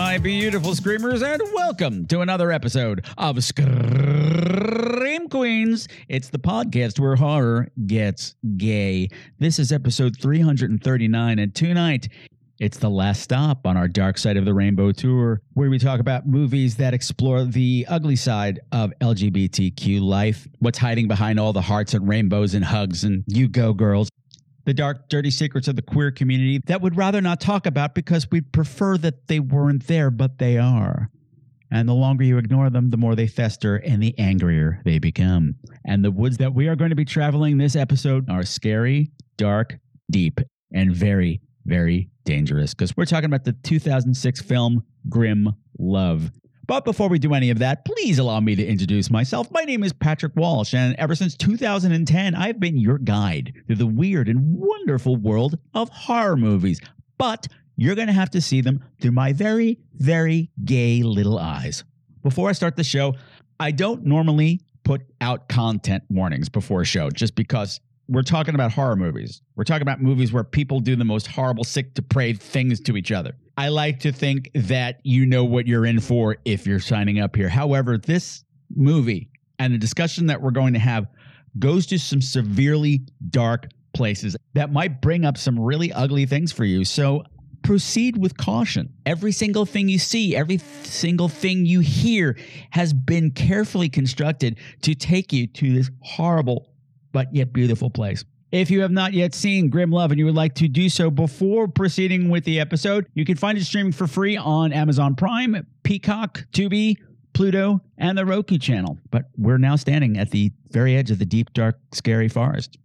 My beautiful screamers, and welcome to another episode of Scream Queens. It's the podcast where horror gets gay. This is episode 339, and tonight it's the last stop on our Dark Side of the Rainbow tour, where we talk about movies that explore the ugly side of LGBTQ life, what's hiding behind all the hearts and rainbows and hugs and you go girls the dark, dirty secrets of the queer community that would rather not talk about because we'd prefer that they weren't there, but they are. And the longer you ignore them, the more they fester and the angrier they become. And the woods that we are going to be traveling this episode are scary, dark, deep, and very, very dangerous because we're talking about the 2006 film Grimm Love. But before we do any of that, please allow me to introduce myself. My name is Patrick Walsh, and ever since 2010, I've been your guide through the weird and wonderful world of horror movies. But you're going to have to see them through my very, very gay little eyes. Before I start the show, I don't normally put out content warnings before a show just because we're talking about horror movies. We're talking about movies where people do the most horrible, sick, depraved things to each other. I like to think that you know what you're in for if you're signing up here. However, this movie and the discussion that we're going to have goes to some severely dark places that might bring up some really ugly things for you. So proceed with caution. Every single thing you see, every th- single thing you hear has been carefully constructed to take you to this horrible but yet beautiful place. If you have not yet seen Grimm Love and you would like to do so before proceeding with the episode, you can find it streaming for free on Amazon Prime, Peacock, Tubi, Pluto, and the Roku channel. But we're now standing at the very edge of the deep, dark, scary forest.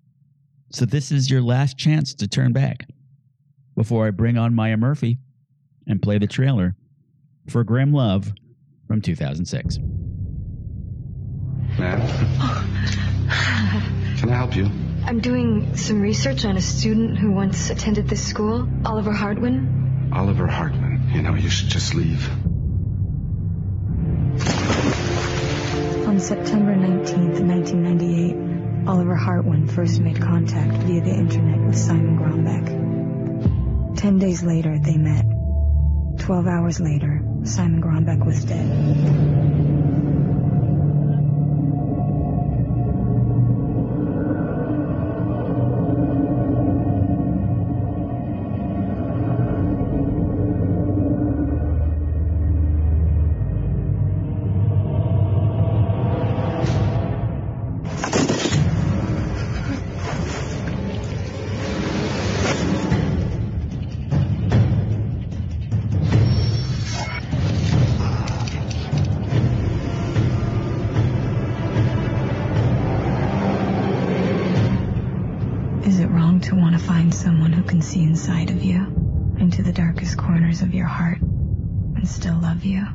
So this is your last chance to turn back before I bring on Maya Murphy and play the trailer for Grimm Love from 2006. Ma'am? Oh. Can I help you? I'm doing some research on a student who once attended this school, Oliver Hartwin. Oliver Hartman. You know, you should just leave. On September 19th, 1998, Oliver Hartwin first made contact via the internet with Simon Grombeck. Ten days later, they met. Twelve hours later, Simon Grombeck was dead. To want to find someone who can see inside of you, into the darkest corners of your heart, and still love you?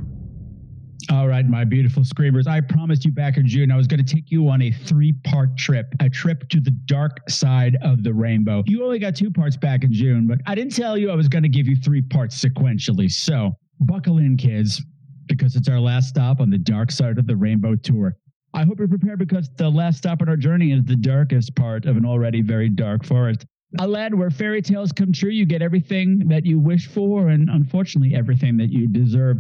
All right, my beautiful screamers. I promised you back in June I was going to take you on a three part trip, a trip to the dark side of the rainbow. You only got two parts back in June, but I didn't tell you I was going to give you three parts sequentially. So buckle in, kids, because it's our last stop on the dark side of the rainbow tour. I hope you're prepared because the last stop on our journey is the darkest part of an already very dark forest. A land where fairy tales come true, you get everything that you wish for, and unfortunately, everything that you deserve.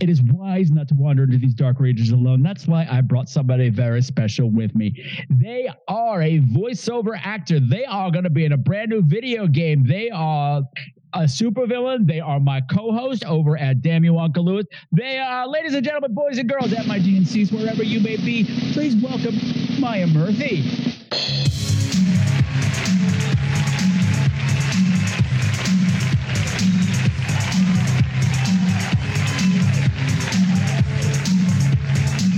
It is wise not to wander into these dark regions alone. That's why I brought somebody very special with me. They are a voiceover actor. They are going to be in a brand new video game. They are a supervillain. They are my co-host over at Damn You Uncle Lewis. They are, ladies and gentlemen, boys and girls at my GNCs, wherever you may be. Please welcome Maya Murphy.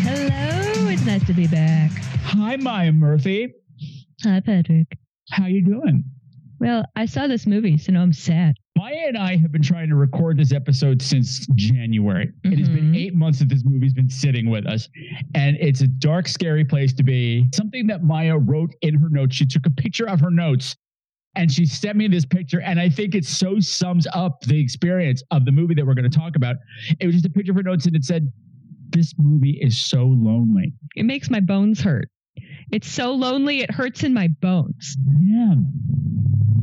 Hello, it's nice to be back. Hi, Maya Murphy. Hi, Patrick. How you doing? Well, I saw this movie, so now I'm sad. Maya and I have been trying to record this episode since January. It has been Mhm. eight months that this movie's been sitting with us, and it's a dark, scary place to be. Something that Maya wrote in her notes. She took a picture of her notes and she sent me this picture, and I think it so sums up the experience of the movie that we're going to talk about. It was just a picture of her notes, and it said, This movie is so lonely. It makes my bones hurt. It's so lonely, it hurts in my bones. Yeah.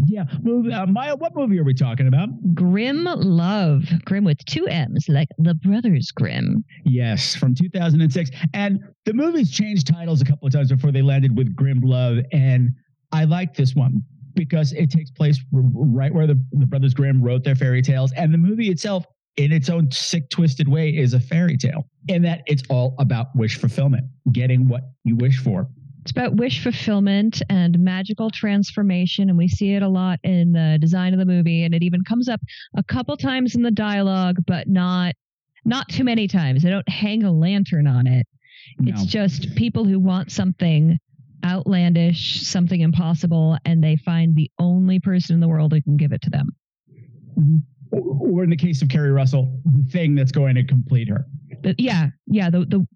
Yeah. Well, uh, Maya, what movie are we talking about? Grimm Love. Grimm with two M's, like the Brothers Grimm. Yes, from 2006. And the movie's changed titles a couple of times before they landed with Grim Love. And I like this one because it takes place right where the, the Brothers Grimm wrote their fairy tales. And the movie itself, in its own sick, twisted way, is a fairy tale in that it's all about wish fulfillment, getting what you wish for. It's about wish fulfillment and magical transformation, and we see it a lot in the design of the movie, and it even comes up a couple times in the dialogue, but not not too many times. They don't hang a lantern on it. It's just people who want something outlandish, something impossible, and they find the only person in the world who can give it to them. Mm-hmm. Or or in the case of Keri Russell, the thing that's going to complete her. Yeah, yeah, the the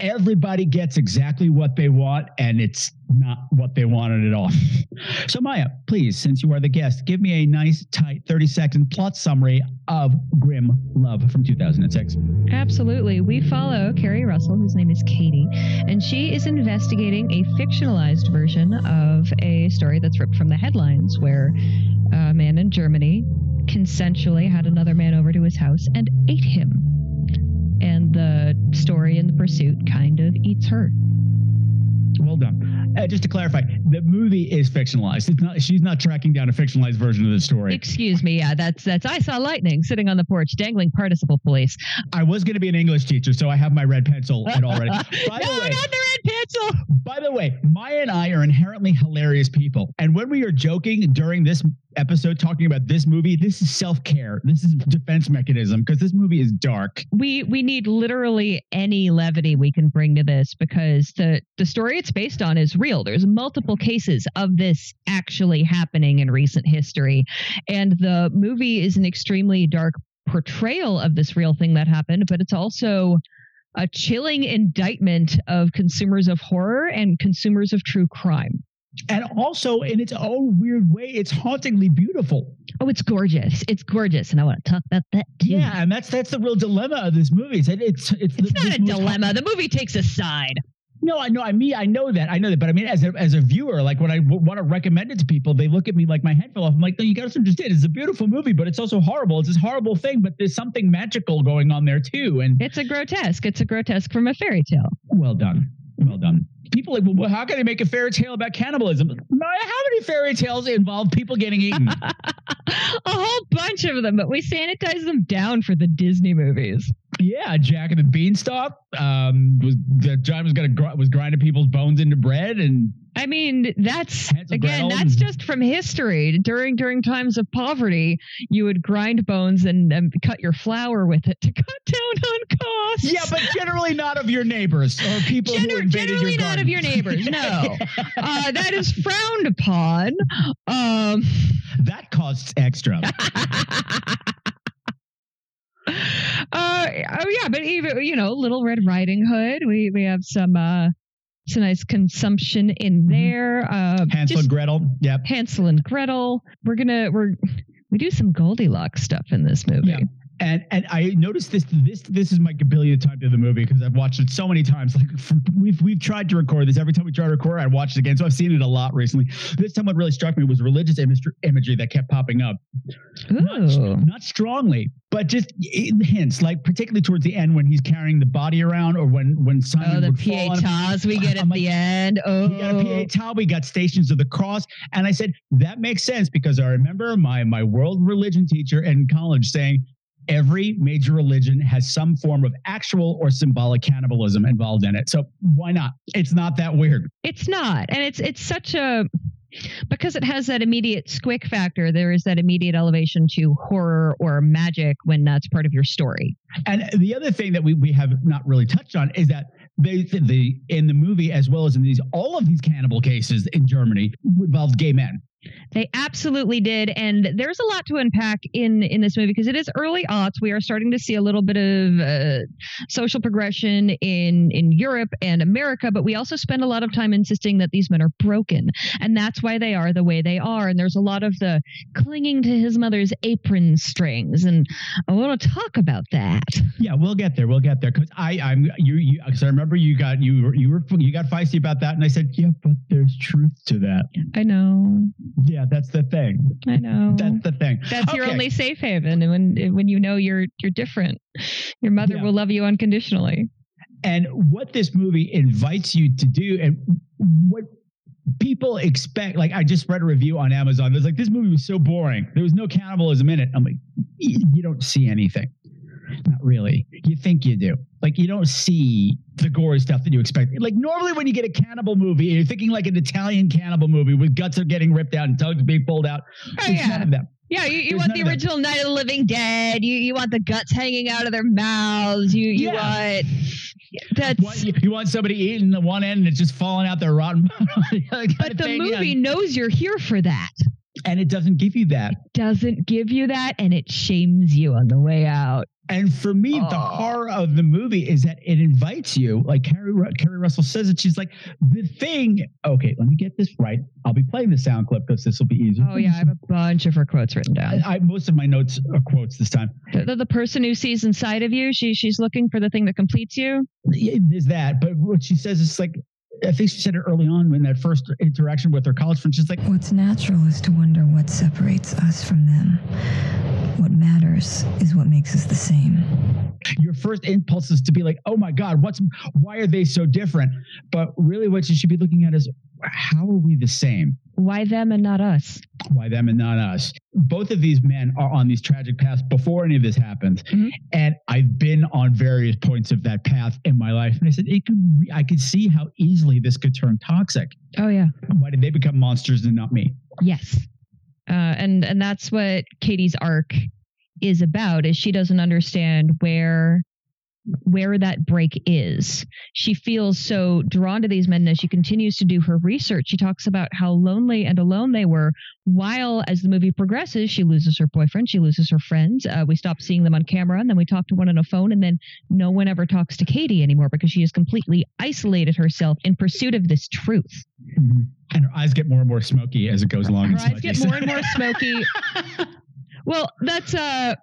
everybody gets exactly what they want and it's not what they wanted at all. so Maya, please, since you are the guest, give me a nice tight 30 second plot summary of Grimm Love from 2006. Absolutely. We follow Keri Russell, whose name is Katie, and she is investigating a fictionalized version of a story that's ripped from the headlines where a man in Germany consensually had another man over to his house and ate him. And the story and the pursuit kind of eats her. Well done. Uh, just to clarify, the movie is fictionalized. It's not she's not tracking down a fictionalized version of the story. Excuse me, yeah, that's that's I saw lightning sitting on the porch dangling participle police. I was going to be an English teacher, so I have my red pencil and already. By no, the way, not the red pencil. By the way, Maya and I are inherently hilarious people. And when we are joking during this episode talking about this movie, this is self-care. This is defense mechanism because this movie is dark. we we need literally any levity we can bring to this because the the story it's based on is real there's multiple cases of this actually happening in recent history and the movie is an extremely dark portrayal of this real thing that happened but it's also a chilling indictment of consumers of horror and consumers of true crime. And also in its own weird way, it's hauntingly beautiful. oh it's gorgeous. It's gorgeous and i want to talk about that too. Yeah, and that's that's the real dilemma of this movie. It's it's, it's this not a dilemma. the movie takes a side No, I know. I mean, I know that. I know that. But I mean, as a as a viewer, like when I w- want to recommend it to people, they look at me like my head fell off. I'm like, no, you got to understand. It's a beautiful movie, but it's also horrible. It's this horrible thing, but there's something magical going on there too. And It's a grotesque. It's a grotesque from a fairy tale. well done, well done. People are like, well, how can they make a fairy tale about cannibalism? How many fairy tales involve people getting eaten? a whole bunch of them, but we sanitize them down for the Disney movies. Yeah, Jack and the Beanstalk. Um, was the John was gonna gr- was grinding people's bones into bread, and I mean, that's again, that's just from history. During during times of poverty, you would grind bones and um, cut your flour with it to cut down on costs. yeah, but generally not of your neighbors or people who Gener- invaded generally your not garden. of your neighbors. No, uh, that is frowned upon. Um, that costs extra. uh, oh yeah, but even you know, Little Red Riding Hood. We we have some uh, some nice consumption in there. Uh, Mm-hmm. Hansel and Gretel. Yep. Hansel and Gretel. We're gonna we're we do some Goldilocks stuff in this movie. Yeah. And and I noticed this this this is my billionth time to the movie because I've watched it so many times. Like we've we've tried to record this every time we try to record, I watch it again. So I've seen it a lot recently. This time, what really struck me was religious imagery, imagery that kept popping up. Not, not strongly, but just in hints, like particularly towards the end when he's carrying the body around, or when when Simon Oh, the would fall on him. pietas we get at like, the end. Oh, We got a pieta, oh. we got Stations of the Cross, and I said that makes sense because I remember my my world religion teacher in college saying every major religion has some form of actual or symbolic cannibalism involved in it. So why not? It's not that weird. It's not, and it's it's such a because it has that immediate squick factor. There is that immediate elevation to horror or magic when that's part of your story. And the other thing that we, we have not really touched on is that they the in the movie as well as in these all of these cannibal cases in Germany involved gay men. They absolutely did, and there's a lot to unpack in in this movie because it is early aughts. We are starting to see a little bit of uh, social progression in in Europe and America, but we also spend a lot of time insisting that these men are broken, and that's why they are the way they are. And there's a lot of the clinging to his mother's apron strings, and I want to talk about that. Yeah, we'll get there. We'll get there because I I'm you you because I remember you got you were you were you got feisty about that, and I said yeah, but there's truth to that. I know, Yeah, that's the thing. I know. That's the thing. That's your only safe haven, and when when you know you're you're different, your mother Yeah. will love you unconditionally. and what this movie invites you to do and what people expect like i just read a review on amazon there's like this movie was so boring there was no cannibalism in it i'm like you don't see anything not really you think you do like you don't see the gory stuff that you expect like normally when you get a cannibal movie you're thinking like an italian cannibal movie with guts are getting ripped out and tongues being pulled out Oh, There's yeah. none of them Yeah, you, you want the original Night of the Living Dead. You you want the guts hanging out of their mouths. You you Yeah. want that's What- you, you want somebody eating the one end and it's just falling out their rotten but the thing, yeah. movie knows you're here for that. and it doesn't give you that Doesn't give you that and it shames you on the way out. And for me, the Oh. horror of the movie is that it invites you, like Keri, Keri Russell says it. She's like, the thing. Okay, let me get this right. I'll be playing the sound clip because this will be easier. Oh yeah, I have a bunch of her quotes written down. I, I, most of my notes are quotes this time. The, the, the person who sees inside of you, she she's looking for the thing that completes you. Yeah, There's that, but what she says is like, I think she said it early on in that first interaction with her college friend. She's like, What's natural is to wonder what separates us from them. What matters is what makes us the same. your first impulse is to be like, oh my God, what's why are they so different? But really, what you should be looking at is how are we the same? Why them and not us? why them and not us. Both of these men are on these tragic paths before any of this happens, Mhm. and I've been on various points of that path in my life, and I said it could. Re- I could see how easily this could turn toxic. Oh yeah. Why did they become monsters and not me? Yes. Uh, and and that's what Katie's arc is about is she doesn't understand where where that break is. She feels so drawn to these men as she continues to do her research. She talks about how lonely and alone they were while as the movie progresses, she loses her boyfriend, she loses her friends. Uh, we stop seeing them on camera and then we talk to one on a phone and then no one ever talks to Katie anymore because she has completely isolated herself in pursuit of this truth. And her eyes get more and more smoky as it goes along. Her and eyes get more and more smoky. well, that's uh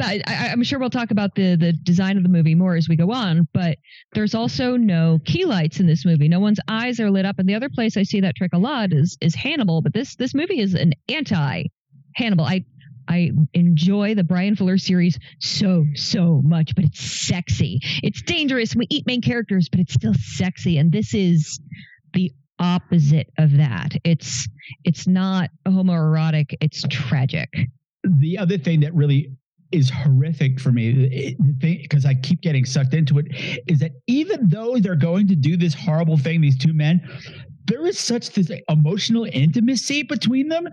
I, I'm sure we'll talk about the the design of the movie more as we go on, but there's also no key lights in this movie. No one's eyes are lit up, and the other place I see that trick a lot is is Hannibal. But this this movie is an anti Hannibal. I I enjoy the Bryan Fuller series so so much, but it's sexy. It's dangerous. We eat main characters, but it's still sexy, and this is the opposite of that. It's it's not homoerotic. It's tragic. the other thing that really is horrific for me. Because I keep getting sucked into it is that even though they're going to do this horrible thing, these two men, there is such this emotional intimacy between them,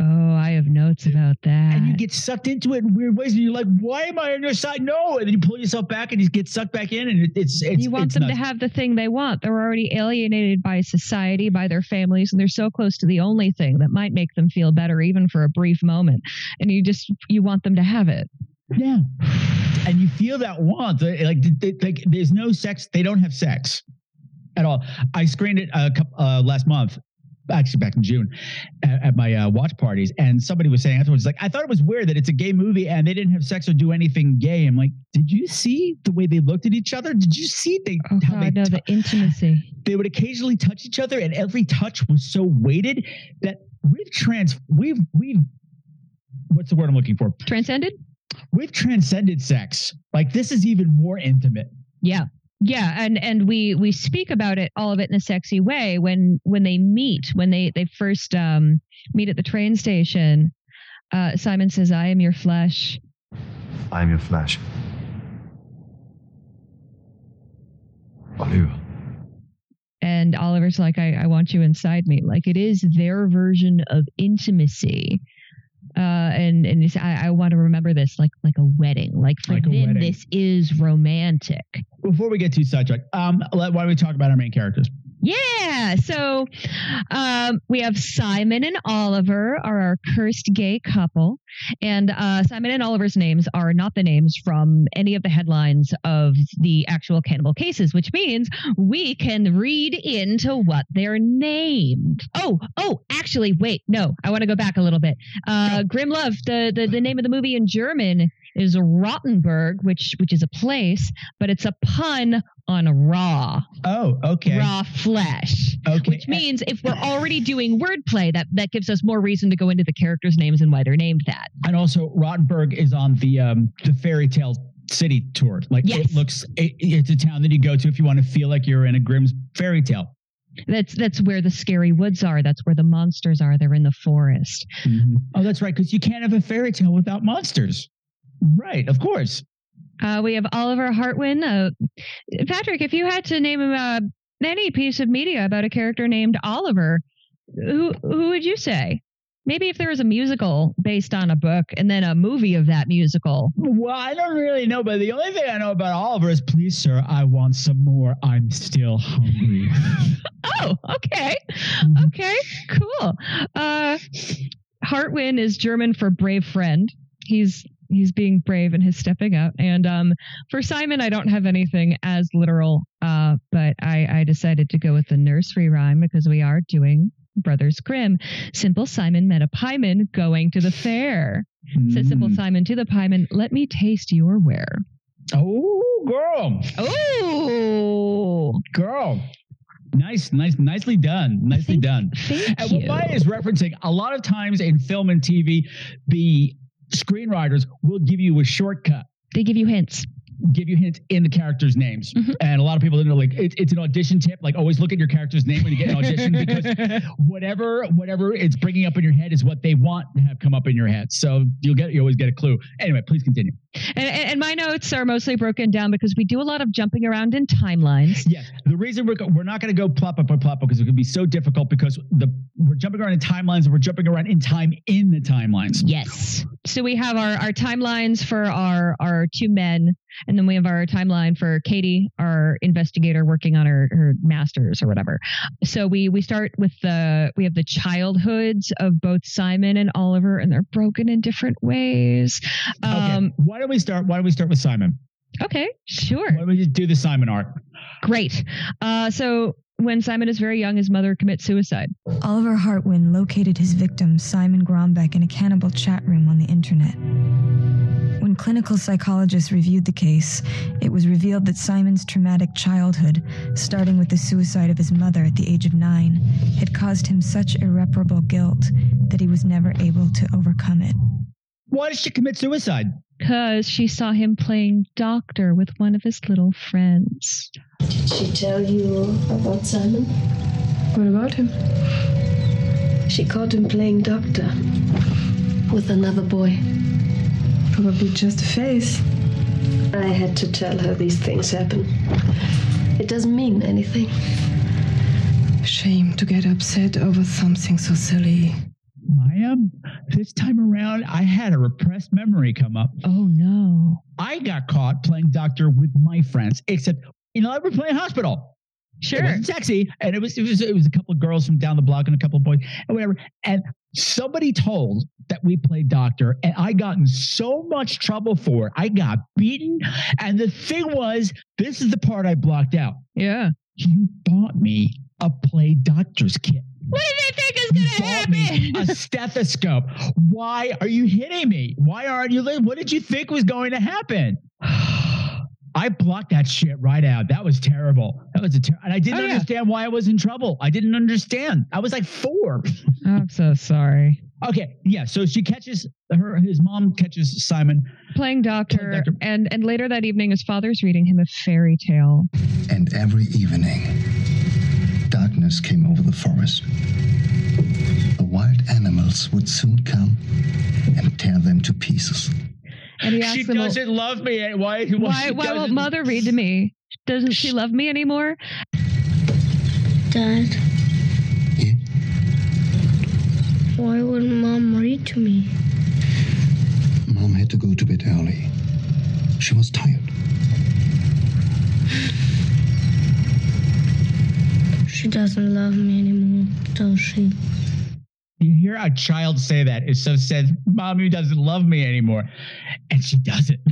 Oh, I have notes about that. and you get sucked into it in weird ways, and you're like, "Why am I on your side?" No, and then you pull yourself back, and you get sucked back in, and it's it's you want it's them to have the thing they want. They're already alienated by society, by their families, and they're so close to the only thing that might make them feel better, even for a brief moment. And you just you want them to have it. Yeah, and you feel that want. Like, like there's no sex. They don't have sex at all. I screened it a couple uh, last month, actually back in June, at, at my uh, watch parties, and somebody was saying afterwards, like, I thought it was weird that it's a gay movie and they didn't have sex or do anything gay. I'm like, did you see the way they looked at each other? Did you see they Oh how they no, tou- the intimacy. they would occasionally touch each other, and every touch was so weighted that we've trans we've we've what's the word I'm looking for? Transcended? we've transcended sex. Like this is even more intimate. Yeah. Yeah, and and we we speak about it all of it in a sexy way when when they meet when they they first um meet at the train station. Uh, Simon says, "I am your flesh." I am your flesh. Oliver. and Oliver's like, I, I want you inside me. Like it is their version of intimacy. Uh, and and I, I want to remember this like like a wedding. Like for Like a them, wedding. this is romantic. Before we get too sidetracked, um, let, why don't we talk about our main characters? Yeah. So um, we have Simon and Oliver are our cursed gay couple. And uh, Simon and Oliver's names are not the names from any of the headlines of the actual cannibal cases, which means we can read into what they're named. Oh, oh, actually, wait, no, I want to go back a little bit. Uh, Grimm Love, the, the, the name of the movie in German is Rottenburg, which which is a place, but it's a pun on raw, Oh, okay. raw flesh. Okay. Which means if we're already doing wordplay, that that gives us more reason to go into the characters' names and why they're named that. and also Rottenburg is on the um the fairy tale city tour. Like Yes. it looks it, it's a town that you go to if you want to feel like you're in a Grimm's fairy tale. That's that's where the scary woods are. That's where the monsters are. They're in the forest. Oh, that's right, because you can't have a fairy tale without monsters. Right, of course. Uh, we have Oliver Hartwin. Uh, Patrick, if you had to name uh, any piece of media about a character named Oliver, who who would you say? Maybe if there was a musical based on a book and then a movie of that musical. Well, I don't really know, but the only thing I know about Oliver is, please, sir, I want some more. I'm still hungry. Oh, okay. Okay, cool. Uh, Hartwin is German for brave friend. He's he's being brave and he's stepping up. And um, for Simon, I don't have anything as literal, uh, but I, I decided to go with the nursery rhyme because we are doing Brothers Grimm. Simple Simon met a pieman going to the fair. Said Simple Mm. Simon to the pieman, "Let me taste your ware." Oh, girl, Oh, girl. Nice, nice, nicely done. Nicely Thank- done. thank And you. what Maya is referencing, a lot of times in film and TV, the screenwriters will give you a shortcut, They give you hints. give you hints in the characters' names. Mhm. And a lot of people don't know, like, it, it's an audition tip. Like, always look at your character's name when you get an audition because whatever whatever it's bringing up in your head is what they want to have come up in your head. So you'll get you always get a clue. Anyway, please continue. And, and, my notes are mostly broken down because we do a lot of jumping around in timelines. Yes, the reason we're we're not going to go plop up or plop up because it could be so difficult because the we're jumping around in timelines and we're jumping around in time in the timelines. Yes. So we have our, our timelines for our, our two men, and then we have our timeline for Katie, our investigator working on her, her master's or whatever. So we we start with the we have the childhoods of both Simon and Oliver, and they're broken in different ways. Um, okay, why don't we start? Why don't we start with Simon? okay, sure. Why don't we just do the Simon arc? Great. Uh, so when Simon is very young, his mother commits suicide. Oliver Hartwin located his victim, Simon Grombeck, in a cannibal chat room on the internet. When clinical psychologists reviewed the case, it was revealed that Simon's traumatic childhood, starting with the suicide of his mother at the age of nine, had caused him such irreparable guilt that he was never able to overcome it. Why did she commit suicide? Because she saw him playing doctor with one of his little friends. Did she tell you about Simon? What about him? She caught him playing doctor with another boy. Probably just a face. I had to tell her these things happen. It doesn't mean anything. Shame to get upset over something so silly. Maya, this time around, I had a repressed memory come up. Oh no. I got caught playing doctor with my friends, except you know, I were playing hospital. Sure. It wasn't sexy, and it was it was it was a couple of girls from down the block and a couple of boys and whatever. And somebody told that we played doctor, and I got in so much trouble for it. I got beaten, and the thing was, this is the part I blocked out. Yeah. You bought me a play doctor's kit. What do they think is going to bought happen? a stethoscope. Why are you hitting me? Why aren't you? li- What did you think was going to happen? I blocked that shit right out. That was terrible. That was a ter- and I didn't Oh, yeah. understand why I was in trouble. I didn't understand. I was like four. I'm so sorry. okay, yeah. So she catches her. His mom catches Simon. Playing doctor, doctor. and and later that evening, his father's reading him a fairy tale. And every evening, darkness came over the forest. The wild animals would soon come and tear them to pieces. And he She asks him, well, doesn't love me. eh? Why? "Why why won't doesn't- mother read to me? Doesn't she love me anymore?" Dad, Yeah? why wouldn't Mom read to me? Mom had to go to bed early. She was tired. She doesn't love me anymore, does she? You hear a child say that. It's so sad. Mommy doesn't love me anymore. And she doesn't.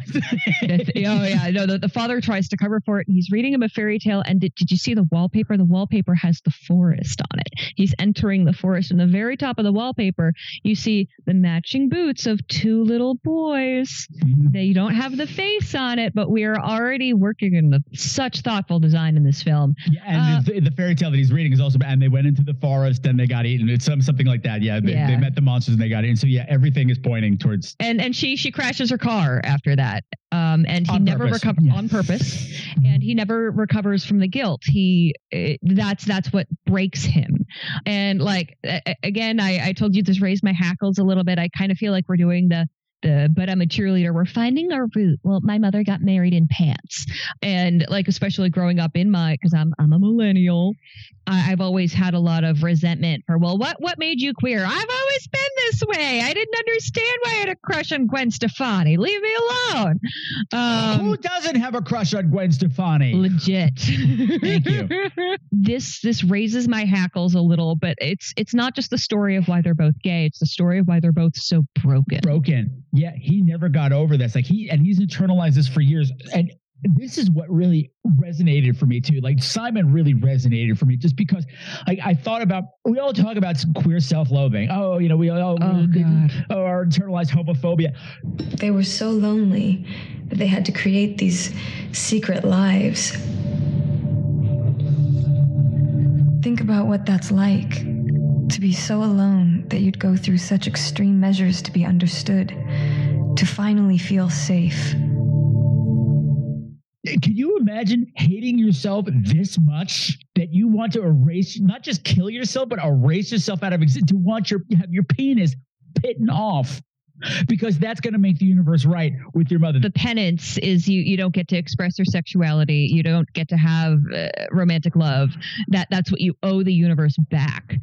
Oh yeah, no. The, the father tries to cover for it, and he's reading him a fairy tale. And did, did you see the wallpaper? The wallpaper has the forest on it. He's entering the forest, and the very top of the wallpaper, you see the matching boots of two little boys. Mhm. They don't have the face on it, but we are already working in the, such thoughtful design in this film. Yeah, and Uh, the, the fairy tale that he's reading is also, and they went into the forest and they got eaten. It's some, something like that. Yeah they, Yeah. they met the monsters and they got in. So yeah, everything is pointing towards. and and she she crashes her car after that um and he never purpose, recovers yeah. on purpose and he never recovers from the guilt he eh, that's that's what breaks him and like a- again i i told you this raised my hackles a little bit i kind of feel like we're doing the the but I'm a cheerleader. We're finding our root. Well, my mother got married in pants, and like especially growing up in my because I'm I'm a millennial. I, I've always had a lot of resentment for well, what what made you queer? I've always been this way. I didn't understand why I had a crush on Gwen Stefani. Leave me alone. Um, Who doesn't have a crush on Gwen Stefani? legit. Thank you. this this raises my hackles a little, but it's it's not just the story of why they're both gay. It's the story of why they're both so broken. broken. Yeah, he never got over this. Like he and he's internalized this for years. And this is what really resonated for me too. Like Simon really resonated for me just because like I thought about we all talk about some queer self-loathing. Oh, you know, we all Oh God. oh, our internalized homophobia. They were so lonely that they had to create these secret lives. Think about what that's like to be so alone that you'd go through such extreme measures to be understood, to finally feel safe. Can you imagine hating yourself this much that you want to erase, not just kill yourself, but erase yourself out of existence? To want your have your penis bitten off because that's going to make the universe right with your mother. the penance is you you don't get to express your sexuality. You don't get to have uh, romantic love. That that's what you owe the universe back.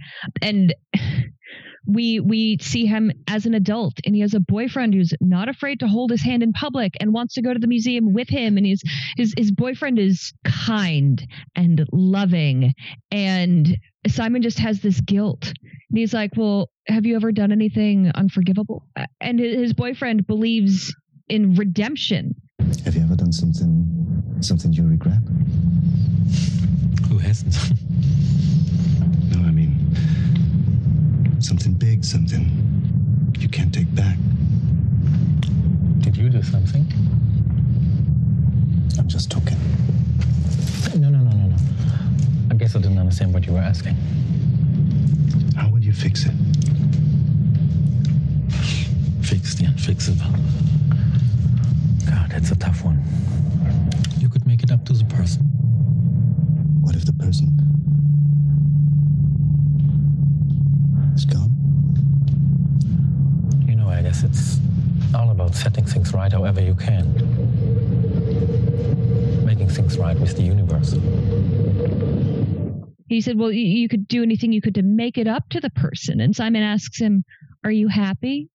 And we we see him as an adult and he has a boyfriend who's not afraid to hold his hand in public and wants to go to the museum with him and his his his boyfriend is kind and loving. And Simon just has this guilt and he's like well have you ever done anything unforgivable Uh, and his his boyfriend believes in redemption Have you ever done something something you regret? Who hasn't? No, I mean something big, something you can't take back. Did you do something? I'm just talking. No, no, no, no, no. I guess I didn't understand what you were asking. How would you fix it? Fix the unfixable. God, that's a tough one. You could make it up to the person. What if the person is gone? You know, I guess it's all about setting things right however you can. Making things right with the universe. He said well you, you could do anything you could to make it up to the person. And simon asks him are you happy?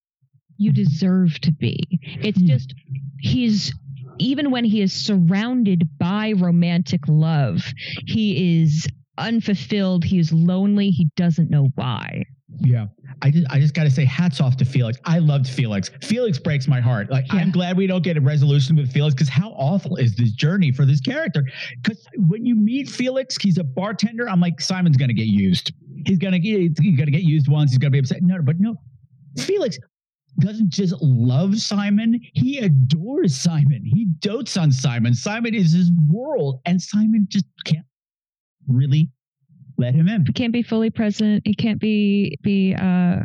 You deserve to be. It's hmm. just he's even when he is surrounded by romantic love he is unfulfilled he is lonely he doesn't know why Yeah. I just I just gotta say hats off to Felix. I loved Felix. Felix breaks my heart. Like I'm glad we don't get a resolution with Felix because how awful is this journey for this character? Because when you meet Felix, he's a bartender. I'm like, Simon's gonna get used. He's gonna get he's gonna get used once, he's gonna be upset. No, but no, Felix doesn't just love Simon, he adores Simon. He dotes on Simon. Simon is his world, and Simon just can't really let him in. he can't be fully present. He can't be be uh,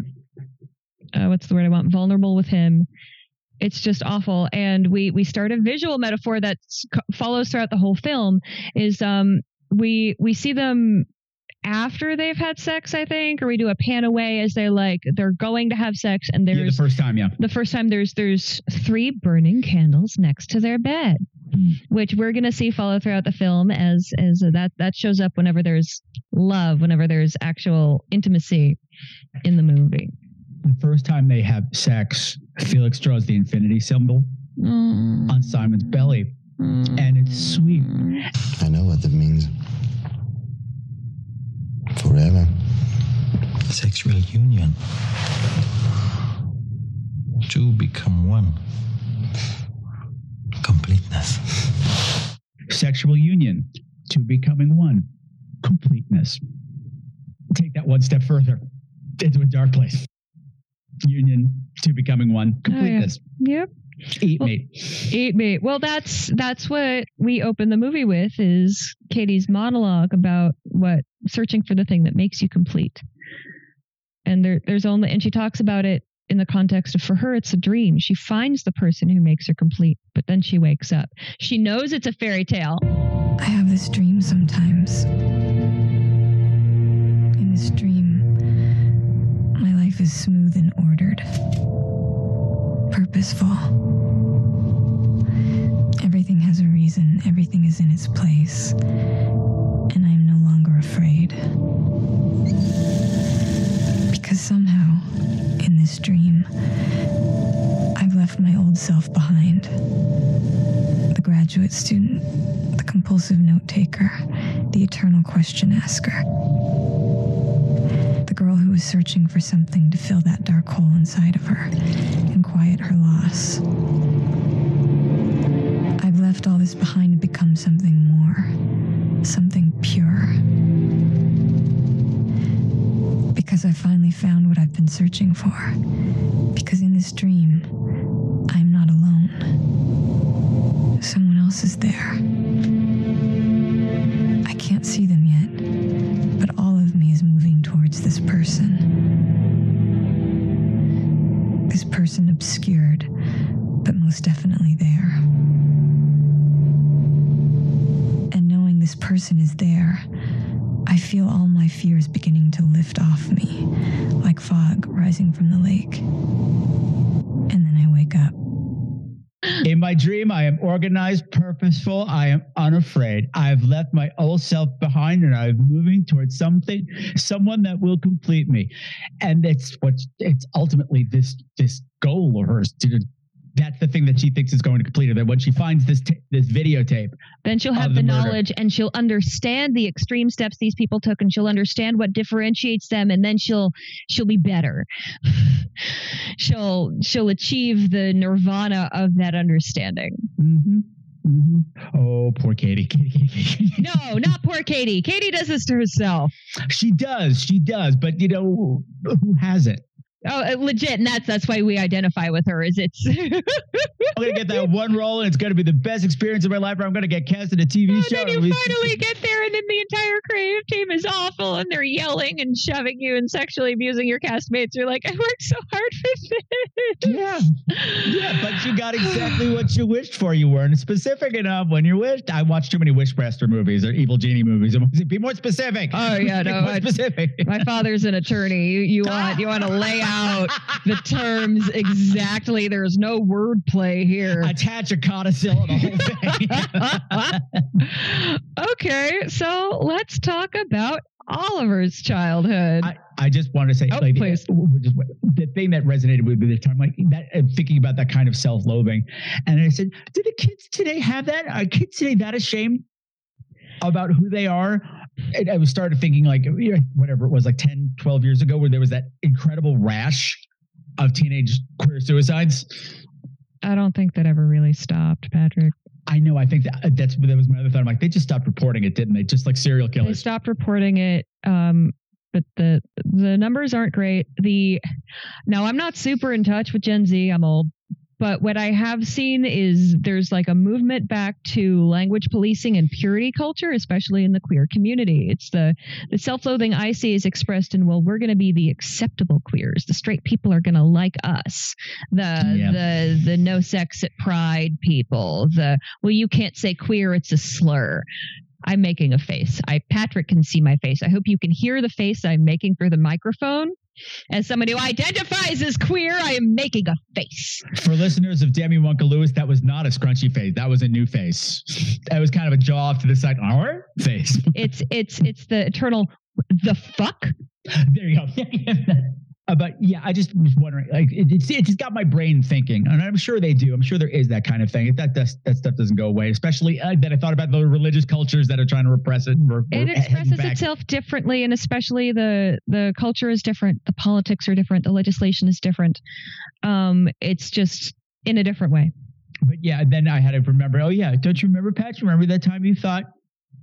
uh what's the word i want? Vulnerable with him. It's just awful. And we we start a visual metaphor that follows throughout the whole film is um we we see them after they've had sex i think or we do a pan away as they're like they're going to have sex and Yeah, the first time, yeah. the first time there's there's three burning candles next to their bed Mm. which we're going to see follow throughout the film as as that that shows up whenever there's love whenever there's actual intimacy in the movie the first time they have sex, Felix draws the infinity symbol mm. on Simon's belly, mm. and it's sweet. I know what that means. Forever. Sexual union. Two become one. Completeness. Sexual union, two becoming one. Completeness. Take that one step further into a dark place. Union, two becoming one. Oh, completeness. Yep. Eat Well- me. Eat me. Well, that's that's what we open the movie with is Katie's monologue about what searching for the thing that makes you complete. And there there's only and she talks about it in the context of for her it's a dream. She finds the person who makes her complete, but then she wakes up. She knows it's a fairy tale. I have this dream sometimes. In this dream, my life is smooth and ordered, purposeful. Everything has a reason, everything is in its place, and I am no longer afraid. Because somehow, in this dream, I've left my old self behind. The graduate student, the compulsive note taker, the eternal question asker. The girl who was searching for something to fill that dark hole inside of her and quiet her loss. I've left all this behind to become something more, something pure. Because I finally found what I've been searching for. Because in this dream, I'm not alone. Someone else is there. I can't see them yet, but all of me is moving towards this person. This person obscured, but most definitely there. And knowing this person is there, I feel all my fears beginning to lift off me, like fog rising from the lake. And then I wake up. In my dream, I am organized, purposeful. I am unafraid. I've left my old self behind and I'm moving towards something, someone that will complete me. And it's what it's ultimately this this goal of hers to that's the thing that she thinks is going to complete her. That when she finds this ta- this videotape, Then she'll have the, the knowledge and she'll understand the extreme steps these people took and she'll understand what differentiates them and then she'll she'll be better. she'll she'll achieve the nirvana of that understanding. hmm hmm oh poor Katie. No, not poor Katie. Katie does this to herself. she does, she does, but you know who hasn't? Oh, uh, legit, and that's that's why we identify with her. Is it's I'm gonna get that one role, and it's gonna be the best experience of my life. Where I'm gonna get cast in a TV And show. then you finally get there, and then the entire creative team is awful, and they're yelling and shoving you and sexually abusing your castmates. You're like, I worked so hard for this. Yeah, yeah, but you got exactly what you wished for. You weren't specific enough when you wished. I watched too many Wishmaster movies or Evil Genie movies. I want to say, Be more specific. Oh, yeah, Be no, more I- specific. My father's an attorney. You, you want you want to lay out the terms exactly. There's no wordplay here. Attach a codicil and the whole thing. okay, so let's talk about Oliver's childhood. I, I just wanted to say, Oh, like, please. the thing that resonated with me this time, like that, uh, thinking about that kind of self-loathing, and I said, do the kids today have that? Are kids today that ashamed about who they are? And I was started thinking, like, whatever it was, like 10, 12 years ago, where there was that incredible rash of teenage queer suicides. I don't think that ever really stopped, Patrick. I know. I think that uh, that's that was my other thought. I'm like, they just stopped reporting it, didn't they? Just like serial They killers. stopped reporting it. Um, but the the numbers aren't great. The now I'm not super in touch with Gen Z. I'm old. But what I have seen is there's like a movement back to language policing and purity culture, especially in the queer community. It's the the self-loathing I see is expressed in well, we're going to be the acceptable queers. The straight people are going to like us. The Yeah. the the no sex at pride people. The well, you can't say queer; it's a slur. I'm making a face. I Patrick can see my face. I hope you can hear the face I'm making for the microphone. As somebody who identifies as queer, I am making a face. For listeners of Damn You Uncle Lewis, that was not a scrunchy face. That was a new face. That was kind of a jaw off to the side. Our face. It's it's it's the eternal the fuck. there you go. Uh, but yeah, I just was wondering, like, it, it's it just got my brain thinking, and I'm sure they do. I'm sure there is that kind of thing. That does, that stuff doesn't go away, especially uh, that I thought about the religious cultures that are trying to repress it. We're, it we're expresses itself differently and especially the the culture is different the politics are different the legislation is different um it's just in a different way But yeah, then I had to remember. Oh yeah, don't you remember, Pat? You remember that time you thought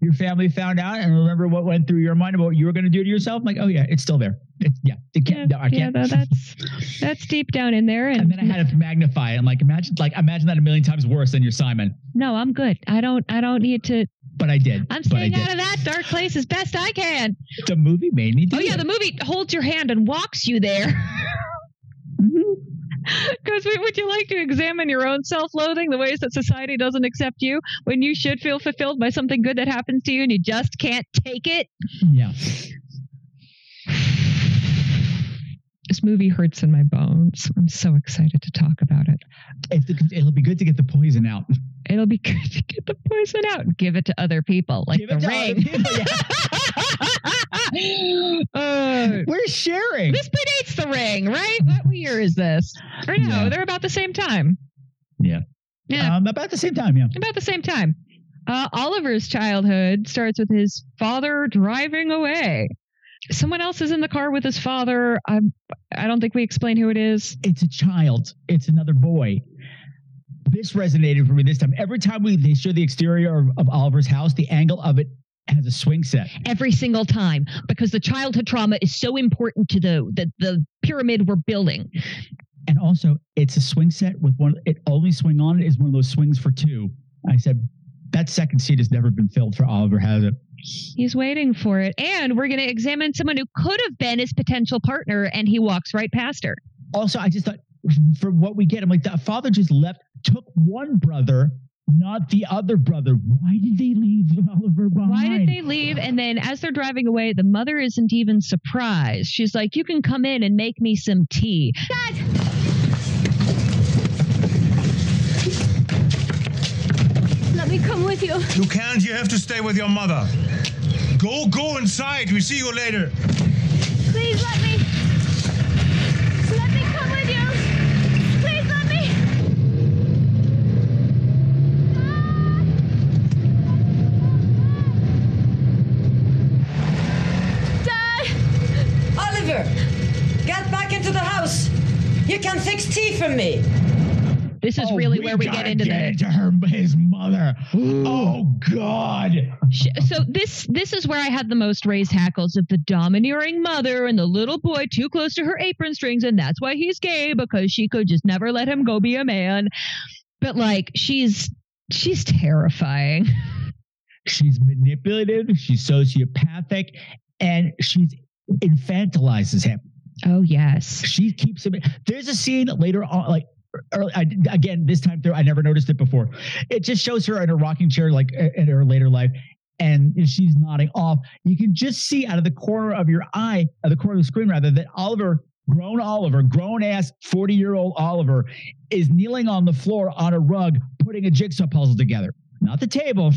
your family found out, and remember what went through your mind about what you were going to do to yourself? I'm like, oh yeah, it's still there. It's, yeah, it can't, no, I yeah can't. tha- that's that's deep down in there and, and then I had to magnify it. I'm like, imagine, like, imagine that a million times worse than your Simon. no i'm good i don't i don't need to But I did. i'm staying did. out of that dark place as best i can The movie made me do oh yeah it. the movie holds your hand and walks you there mm-hmm. Because would you like to examine your own self loathing, the ways that society doesn't accept you, when you should feel fulfilled by something good that happens to you and you just can't take it? Yeah. This movie hurts in my bones. I'm so excited to talk about it. It'll be good to get the poison out. It'll be good to get the poison out and give it to other people, like the it to other ring. people, Uh, We're sharing. this predates the ring, right? What year is this? Or no, Yeah. they're about the same time. Yeah. Yeah. Um, about the same time, yeah. about the same time. Uh, Oliver's childhood starts with his father driving away. Someone else is in the car with his father. I I don't think we explain who it is. It's a child. It's another boy. This resonated for me this time. Every time we they show the exterior of, of Oliver's house, the angle of it has a swing set. Every single time, because the childhood trauma is so important to the the, the pyramid we're building. And also, it's a swing set with one. It only swing on it is one of those swings for two. I said that second seat has never been filled for Oliver, has it? He's waiting for it, and we're going to examine someone who could have been his potential partner, and he walks right past her. Also, I just thought for what we get, I'm like, that father just left, took one brother, not the other brother. Why did they leave Oliver behind? Why did they leave? And then as they're driving away, the mother isn't even surprised. She's like, You can come in and make me some tea. Dad! Let me come with you. You can't. You have to stay with your mother. Go, go inside. We see you later. Please let me. Let me come with you. Please let me. Dad! Oliver, get back into the house. You can fix tea for me. This is Oh, really where we gotta get into get the. into her his mother. Oh God. So this this is where I had the most raised hackles of the domineering mother and the little boy too close to her apron strings, and that's why he's gay because she could just never let him go be a man. But like she's she's terrifying. She's manipulative. She's sociopathic, and she's infantilizes him. Oh yes. She keeps him. There's a scene later on, like. Early, I, again, this time through, I never noticed it before. It just shows her in a rocking chair, like uh, in her later life, and she's nodding off. You can just see out of the corner of your eye, of the corner of the screen, rather, that Oliver, grown Oliver, grown ass 40 year old Oliver, is kneeling on the floor on a rug, putting a jigsaw puzzle together. Not the table.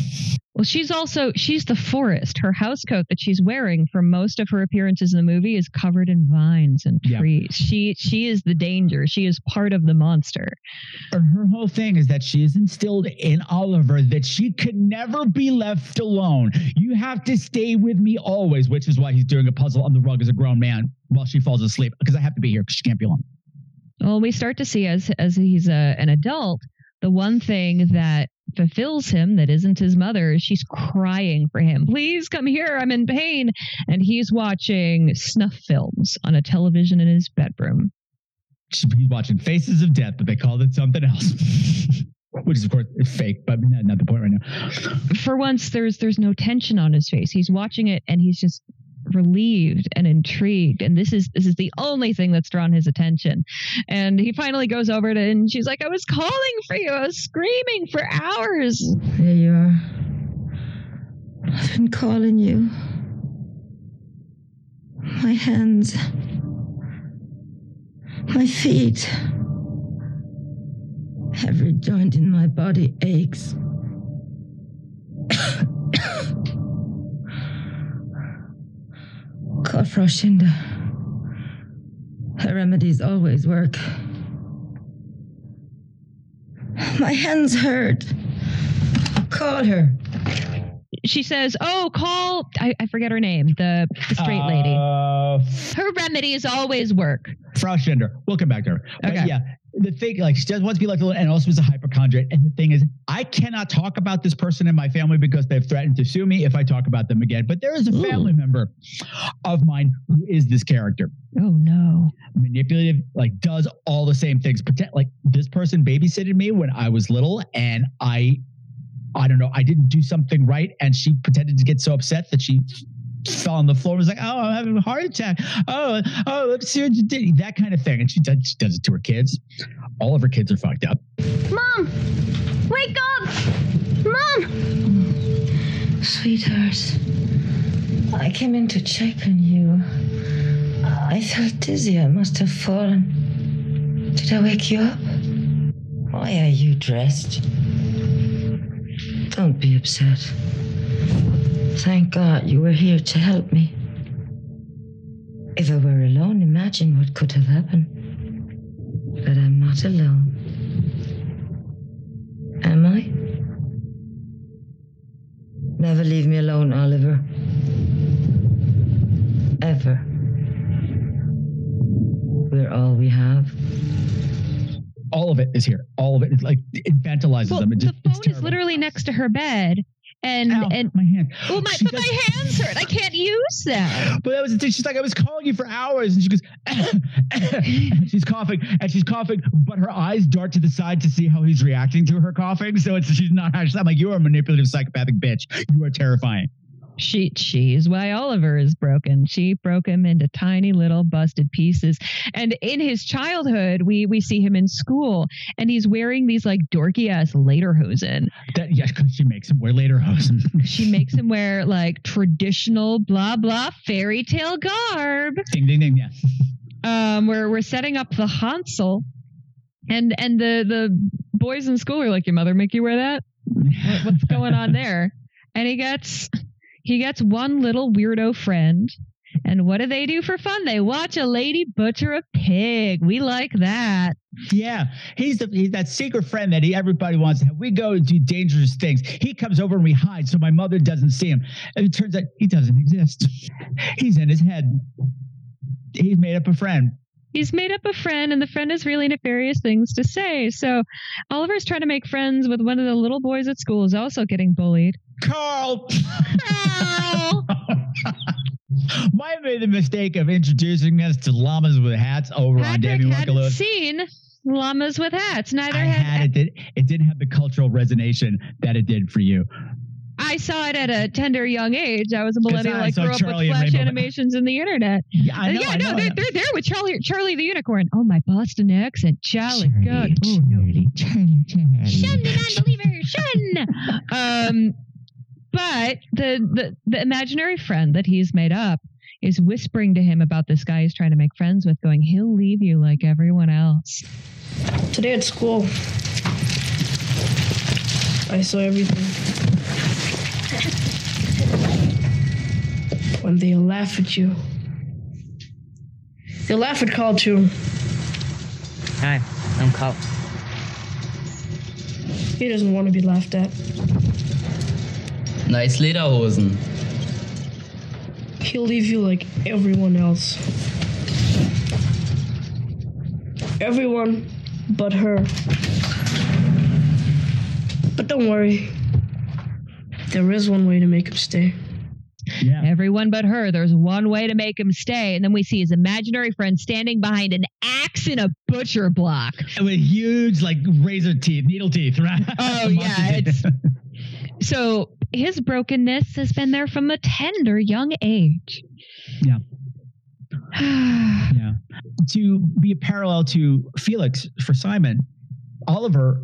Well, she's also she's the forest. Her house coat that she's wearing for most of her appearances in the movie is covered in vines and Yeah. trees. She she is the danger. She is part of the monster. Her whole thing is that she is instilled in Oliver that she could never be left alone. You have to stay with me always, which is why he's doing a puzzle on the rug as a grown man while she falls asleep because I have to be here because she can't be alone. Well, we start to see as as he's a, an adult, the one thing that fulfills him that isn't his mother, she's crying for him. Please come here, I'm in pain. And he's watching snuff films on a television in his bedroom. He's watching Faces of Death, but they called it something else. Which is of course fake, but not, not the point right now. For once there's there's no tension on his face. He's watching it and he's just relieved and intrigued and this is this is the only thing that's drawn his attention and he finally goes over to and she's like i was calling for you i was screaming for hours There you are. I've been calling you. My hands. My feet. Every joint in my body aches. Cough Roshinda. Her remedies always work. My hands hurt. Call her. She says, "Oh, call I, I forget her name, the, the straight lady. Uh, Her remedies always work." Frau Schindler. We'll come back to her. But Okay. yeah, the thing, like, she does wants to be like a little, and also is a hypochondriac. And the thing is, I cannot talk about this person in my family because they've threatened to sue me if I talk about them again. But there is a family member of mine who is this character. Oh no. Manipulative, like, does all the same things. Pretend, like, this person babysitted me when I was little, and I, I don't know, I didn't do something right, and she pretended to get so upset that she fell on the floor and was like, "Oh, I'm having a heart attack. Oh, oh, let's see what you did." That kind of thing, and she does, she does it to her kids. All of her kids are fucked up. Mom! Wake up! Mom! Sweetheart, I came in to check on you. I felt dizzy. I must have fallen. Did I wake you up? Why are you dressed? Don't be upset. Thank God you were here to help me. If I were alone, imagine what could have happened. But I'm not alone. Am I? Never leave me alone, Oliver. Ever. We're all we have. All of it is here. All of it. it is like it infantilizes Well, them. It just, the phone is literally next to her bed, and and my hand. Oh my! She But my hands hurt. I can't use them. But that was the thing. She's like, I was calling you for hours, and she goes, she's coughing, and she's coughing, but her eyes dart to the side to see how he's reacting to her coughing. So it's she's not actually. I'm like, you are a manipulative psychopathic bitch. You are terrifying. She she's why Oliver is broken. She broke him into tiny little busted pieces. And in his childhood, we we see him in school, and he's wearing these like dorky ass lederhosen. That yeah, because she makes him wear lederhosen. She makes him wear like traditional blah blah fairy tale garb. ding ding ding. Yeah. um, where we're setting up the Hansel, and and the the boys in school are like, "Your mother make you wear that? What- What's going on there?" And he gets he gets one little weirdo friend. And what do they do for fun? They watch a lady butcher a pig. We like that. Yeah, he's the he's that secret friend that he, everybody wants to have. We go and do dangerous things. He comes over and we hide so my mother doesn't see him. And it turns out he doesn't exist. He's in his head. He's made up a friend. He's made up a friend, and the friend has really nefarious things to say. So Oliver's trying to make friends with one of the little boys at school who's also getting bullied. Carl. Might have made the mistake of introducing us to llamas with hats over on Patrick Davy hadn't Winklewood. seen llamas with hats. Neither I had, had it. Did, it didn't have the cultural resonation that it did for you. I saw it at a tender young age. I was a millennial. I I, grew up Charlie with flash animations in the internet. Yeah, I Uh, know. yeah, I no, know, they're, they're there with Charlie, Charlie the unicorn. Oh, my Boston accent, Charlie. God, oh no, Charlie, Charlie. Shun the non-believer, shun. Um, but the, the the imaginary friend that he's made up is whispering to him about this guy he's trying to make friends with, going, "He'll leave you like everyone else." Today at school, I saw everything. When they laugh at you, they laugh at Carl too. Hi, I'm Carl. He doesn't want to be laughed at. Nice Lederhosen. He'll leave you like everyone else. Everyone but her. But don't worry. There is one way to make him stay. Yeah. Everyone but her. There's one way to make him stay, and then we see his imaginary friend standing behind an axe in a butcher block. With huge, like razor teeth, needle teeth, right? Oh yeah, it's so his brokenness has been there from a tender young age. Yeah. yeah. To be a parallel to Felix for Simon, Oliver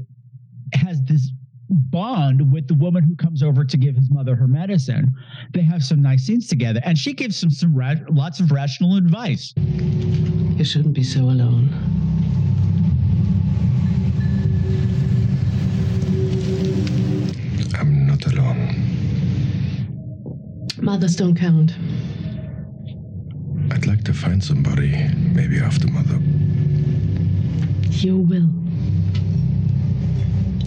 has this bond with the woman who comes over to give his mother her medicine. They have some nice scenes together, and she gives him some ra- lots of rational advice. You shouldn't be so alone. I'm not alone. Mothers don't count. I'd like like to find somebody, maybe after mother. You will.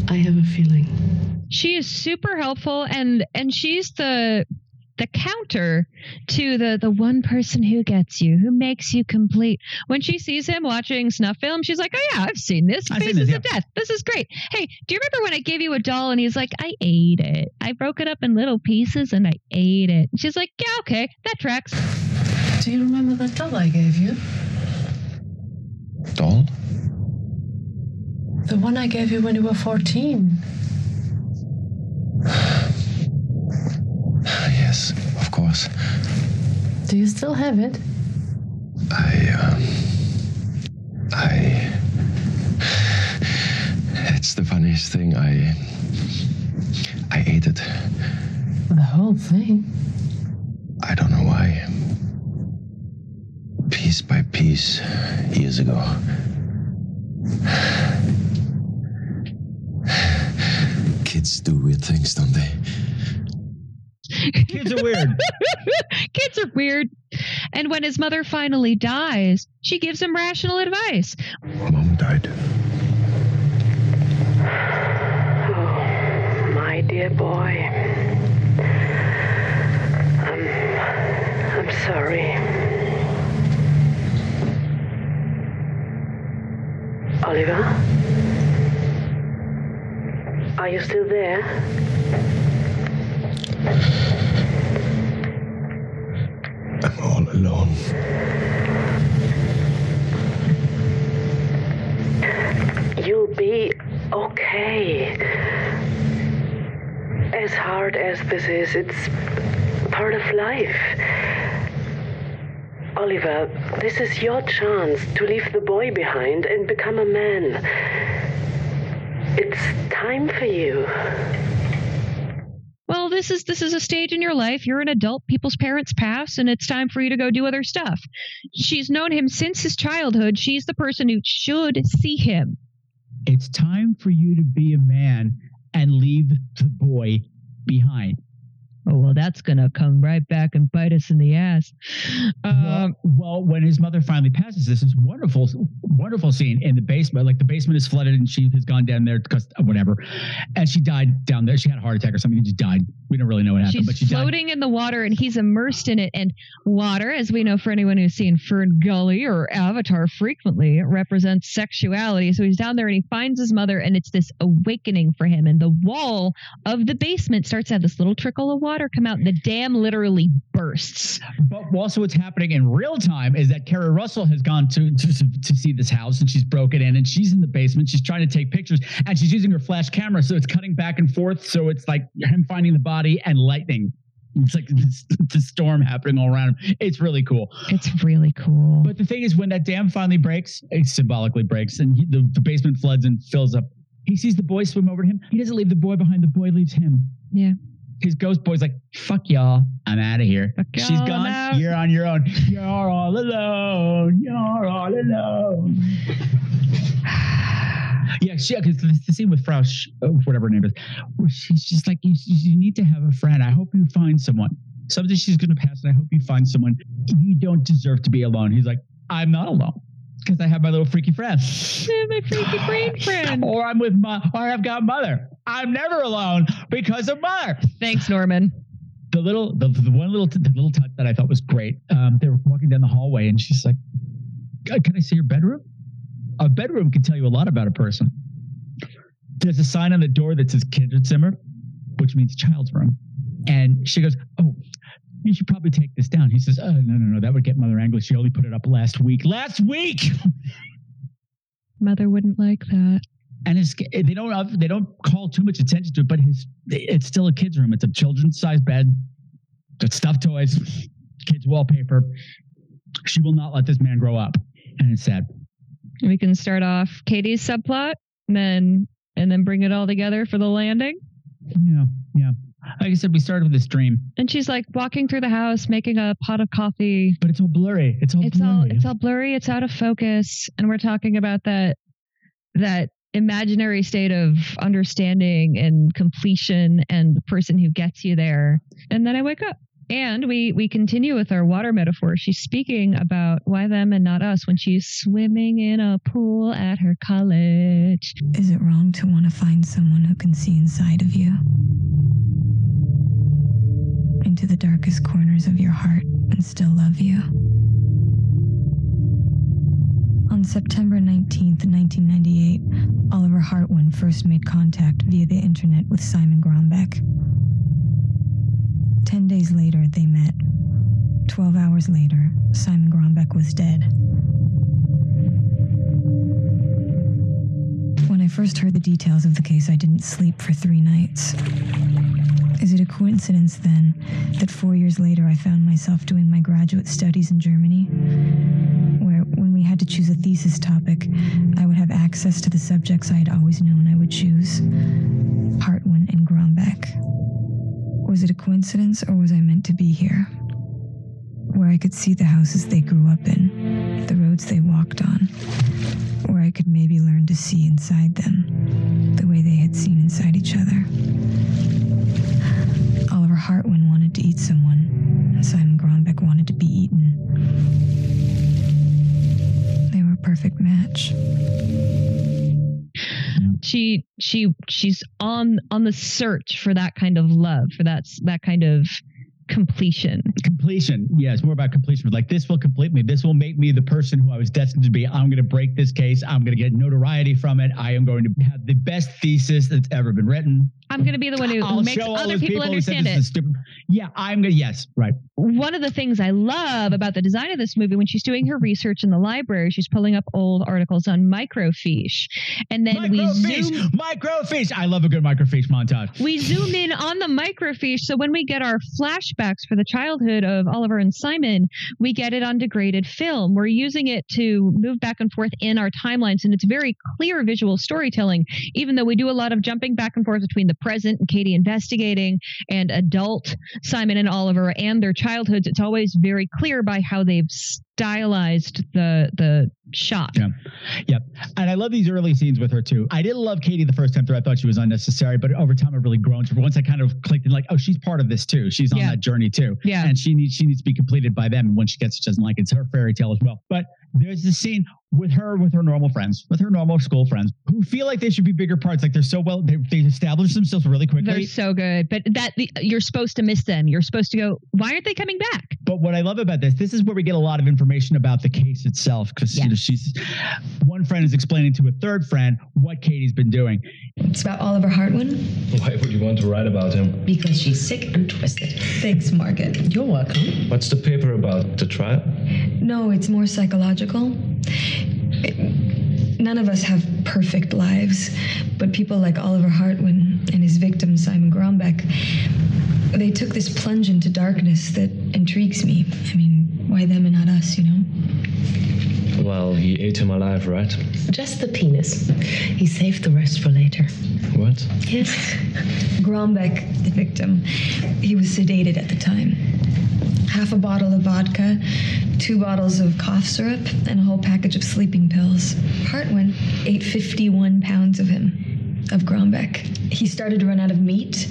I have a feeling. She is super helpful and and she's the the counter to the the one person who gets you, who makes you complete. When she sees him watching snuff film, she's like, "Oh yeah, I've seen this. I've seen Faces this, of Death. This is great. Hey, do you remember when I gave you a doll and he's like, I ate it. I broke it up in little pieces and I ate it. And she's like, Yeah, okay, that tracks. Do you remember that doll I gave you? Doll? The one I gave you when you were 14. Yes, of course. Do you still have it? I, uh, I. It's the funniest thing. I. I ate it. The whole thing? I don't know why. Piece by piece, years ago. Kids do weird things, don't they? Kids are weird. Kids are weird. And when his mother finally dies, she gives him rational advice. Mom died. Oh, my dear boy. I'm, I'm sorry. Oliver? Are you still there? I'm all alone. You'll be okay. As hard as this is, it's part of life. Oliver, this is your chance to leave the boy behind and become a man. It's time for you. Well, this is this is a stage in your life. You're an adult. People's parents pass, and it's time for you to go do other stuff. She's known him since his childhood. She's the person who should see him. It's time for you to be a man and leave the boy behind. Oh well, that's gonna come right back and bite us in the ass. well, um, well, when his mother finally passes, this is wonderful, wonderful scene in the basement. Like the basement is flooded, and she has gone down there because of uh, whatever, and she died down there. She had a heart attack or something, and just died. We don't really know what happened, She's but she died. floating in the water, and he's immersed in it. And water, as we know for anyone who's seen Fern Gully or Avatar frequently, represents sexuality. So he's down there, and he finds his mother, and it's this awakening for him. And the wall of the basement starts to have this little trickle of water come out. and The dam literally bursts. But also, what's happening in real time is that Keri Russell has gone to, to to see this house and she's broken in and she's in the basement. She's trying to take pictures and she's using her flash camera, so it's cutting back and forth. So it's like him finding the body and lightning. It's like this, the storm happening all around him. It's really cool. It's really cool. But the thing is, when that dam finally breaks, it symbolically breaks, and he, the, the basement floods and fills up. He sees the boy swim over to him. He doesn't leave the boy behind. The boy leaves him. Yeah. His ghost boy's like, "Fuck y'all, I'm out of here. She's y'all, I'm gone. out." You're on your own. You're all alone. You're all alone." yeah, she because the scene with Frau, Sch- oh, whatever her name is, where she's just like, you, "You need to have a friend. I hope you find someone. Someday she's gonna pass, and I hope you find someone. You don't deserve to be alone." He's like, "I'm not alone." Because I have my little freaky friend. my freaky brain friend. or I'm with my, or I've got mother. I'm never alone because of mother. Thanks, Norman. The little, the, the one little, the little touch that I thought was great. Um, they were walking down the hallway, and she's like, "Can I see your bedroom?" A bedroom can tell you a lot about a person. There's a sign on the door that says Kinderzimmer, which means child's room. And she goes, "Oh, you should probably take this down." He says, "Oh, no, no, no, that would get Mother angry. She only put it up last week. Last week." Mother wouldn't like that. and it's, they don't they don't call too much attention to it, but his it's still a kid's room. It's a children's size bed, got stuffed toys, kids wallpaper. She will not let this man grow up, and it's sad. We can start off Katie's subplot, and then and then bring it all together for the landing. Yeah, yeah. Like I said, we started with this dream, And she's like walking through the house, making a pot of coffee. but it's all blurry. It's all It's blurry. all it's all blurry. It's out of focus, and we're talking about that that imaginary state of understanding and completion and the person who gets you there. And then I wake up. And we we continue with our water metaphor. She's speaking about why them and not us when she's swimming in a pool at her college. Is it wrong to want to find someone who can see inside of you? Into the darkest corners of your heart and still love you? On September 19th, 1998, Oliver Hartwin first made contact via the internet with Simon Grombeck. Ten days later, they met. Twelve hours later, Simon Grombeck was dead. When I first heard the details of the case, I didn't sleep for three nights. Is it a coincidence then that four years later I found myself doing my graduate studies in Germany? Where, when we had to choose a thesis topic, I would have access to the subjects I had always known I would choose Hartwin and Grombeck. Was it a coincidence or was I meant to be here? Where I could see the houses they grew up in, the roads they walked on, where I could maybe learn to see inside them, the way they had seen inside each other. Oliver Hartwin wanted to eat someone, and Simon Grombeck wanted to be eaten. They were a perfect match. Mm. She she she's on on the search for that kind of love, for that that kind of completion. Completion. Yeah, it's more about completion. Like this will complete me. This will make me the person who I was destined to be. I'm going to break this case. I'm going to get notoriety from it. I am going to have the best thesis that's ever been written. I'm going to be the one who I'll makes other those people, understand it. stupid. Yeah, I'm gonna. Yes, right. one of the things I love about the design of this movie, when she's doing her research in the library, she's pulling up old articles on microfiche, and then we Microfiche, zoom microfiche. I love a good microfiche montage. we zoom in on the microfiche. So when we get our flashbacks for the childhood of Oliver and Simon, we get it on degraded film. We're using it to move back and forth in our timelines, and it's very clear visual storytelling. Even though we do a lot of jumping back and forth between the present and Katie investigating and adult Simon and Oliver and their childhoods, it's always very clear by how they've stylized the the shot. Yeah. Yep. And I love these early scenes with her too. I didn't love Katie the first time through. I thought she was unnecessary, but over time I've really grown to her. Once I kind of clicked and like, oh, she's part of this too. She's on Yeah. that journey too. Yeah. And she needs she needs to be completed by them. And when she gets it, she doesn't like it. It's her fairy tale as well. But there's this scene with her with her normal friends, with her normal school friends, who feel like they should be bigger parts. Like they're so well they they establish themselves really quickly. They're so good, but that the, you're supposed to miss them. You're supposed to go. Why aren't they coming back? But what I love about this, this is where we get a lot of information about the case itself. Because you know, she's one friend is explaining to a third friend what Katie's been doing. It's about Oliver Hartwin. Why would you want to write about him? Because she's sick and twisted. Thanks, Margaret. You're welcome. What's the paper about? The trial? No, it's more psychological. None of us have perfect lives, but people like Oliver Hartwin and his victim, Simon Grombeck, they took this plunge into darkness that intrigues me. I mean, why them and not us, you know? Well, he ate him alive, right? Just the penis. He saved the rest for later. What? Yes. Grombeck, the victim, he was sedated at the time. Half a bottle of vodka, two bottles of cough syrup, and a whole package of sleeping pills. Hartwin ate 51 pounds of him, of Grombeck. He started to run out of meat,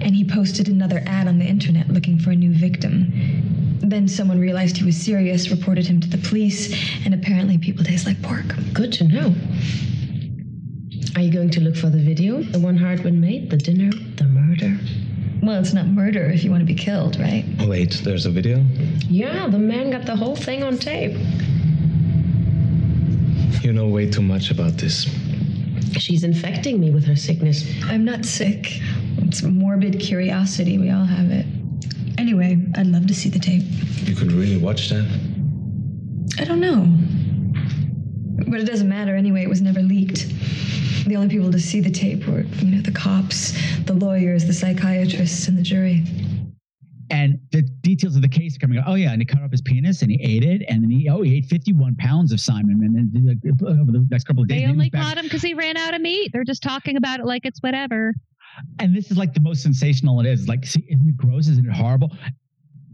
and he posted another ad on the internet looking for a new victim. Then someone realized he was serious, reported him to the police, and apparently people taste like pork. Good to know. Are you going to look for the video? The one Hartwin made? The dinner? The murder? Well, it's not murder if you want to be killed, right? Wait, there's a video? Yeah, the man got the whole thing on tape. You know way too much about this. She's infecting me with her sickness. I'm not sick. It's morbid curiosity. We all have it. Anyway, I'd love to see the tape. You could really watch that? I don't know. But it doesn't matter anyway, it was never leaked. The only people to see the tape were, you know, the cops, the lawyers, the psychiatrists, and the jury. And the details of the case are coming out. Oh yeah, and he cut off his penis and he ate it, and then he oh he ate 51 pounds of Simon, and then over the next couple of days They only caught him because he ran out of meat. They're just talking about it like it's whatever. And this is like the most sensational it is. Like, see, isn't it gross? Isn't it horrible?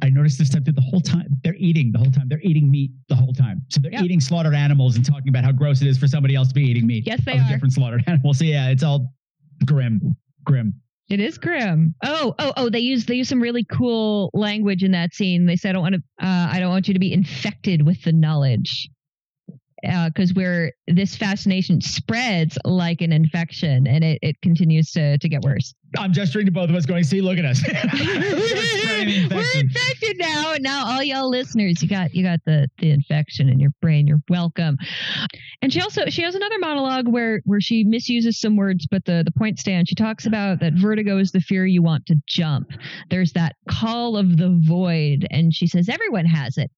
I noticed this through the whole time. They're eating the whole time. They're eating meat the whole time. So they're eating slaughtered animals and talking about how gross it is for somebody else to be eating meat. Yes, they are. different slaughtered animals. So yeah, it's all grim, grim. It is grim. Oh, oh, oh! They use they use some really cool language in that scene. They said, "I don't want to. Uh, I don't want you to be infected with the knowledge." because where this fascination spreads like an infection and it, it continues to, to get worse. I'm gesturing to both of us going, see, look at us. We're infected now, all y'all listeners, you got you got the the infection in your brain. You're welcome. And she also she has another monologue where where she misuses some words, but the the point stands. She talks about that vertigo is the fear you want to jump. There's that call of the void, and she says everyone has it.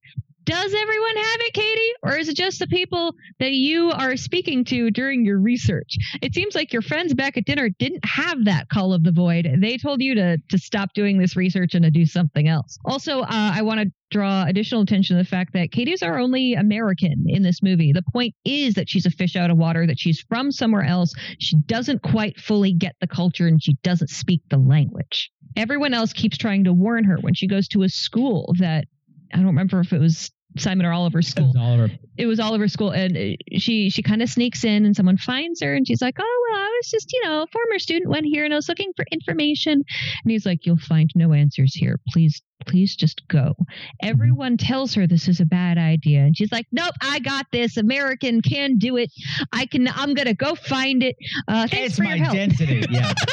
Does everyone have it, Katie? Or is it just the people that you are speaking to during your research? It seems like your friends back at dinner didn't have that call of the void. They told you to, to stop doing this research and to do something else. Also, uh, I want to draw additional attention to the fact that Katie's our only American in this movie. The point is that she's a fish out of water, that she's from somewhere else. She doesn't quite fully get the culture and she doesn't speak the language. Everyone else keeps trying to warn her when she goes to a school that I don't remember if it was Simon or Oliver's school. It was Oliver. It was Oliver's school, and she she kind of sneaks in, and someone finds her, and she's like, "Oh well, I was just you know a former student went here, and I was looking for information." And he's like, "You'll find no answers here. Please, please just go." Everyone tells her this is a bad idea, and she's like, "Nope, I got this. American can do it. I can. I'm gonna go find it. Uh, thanks it's for my your help." density. Yeah.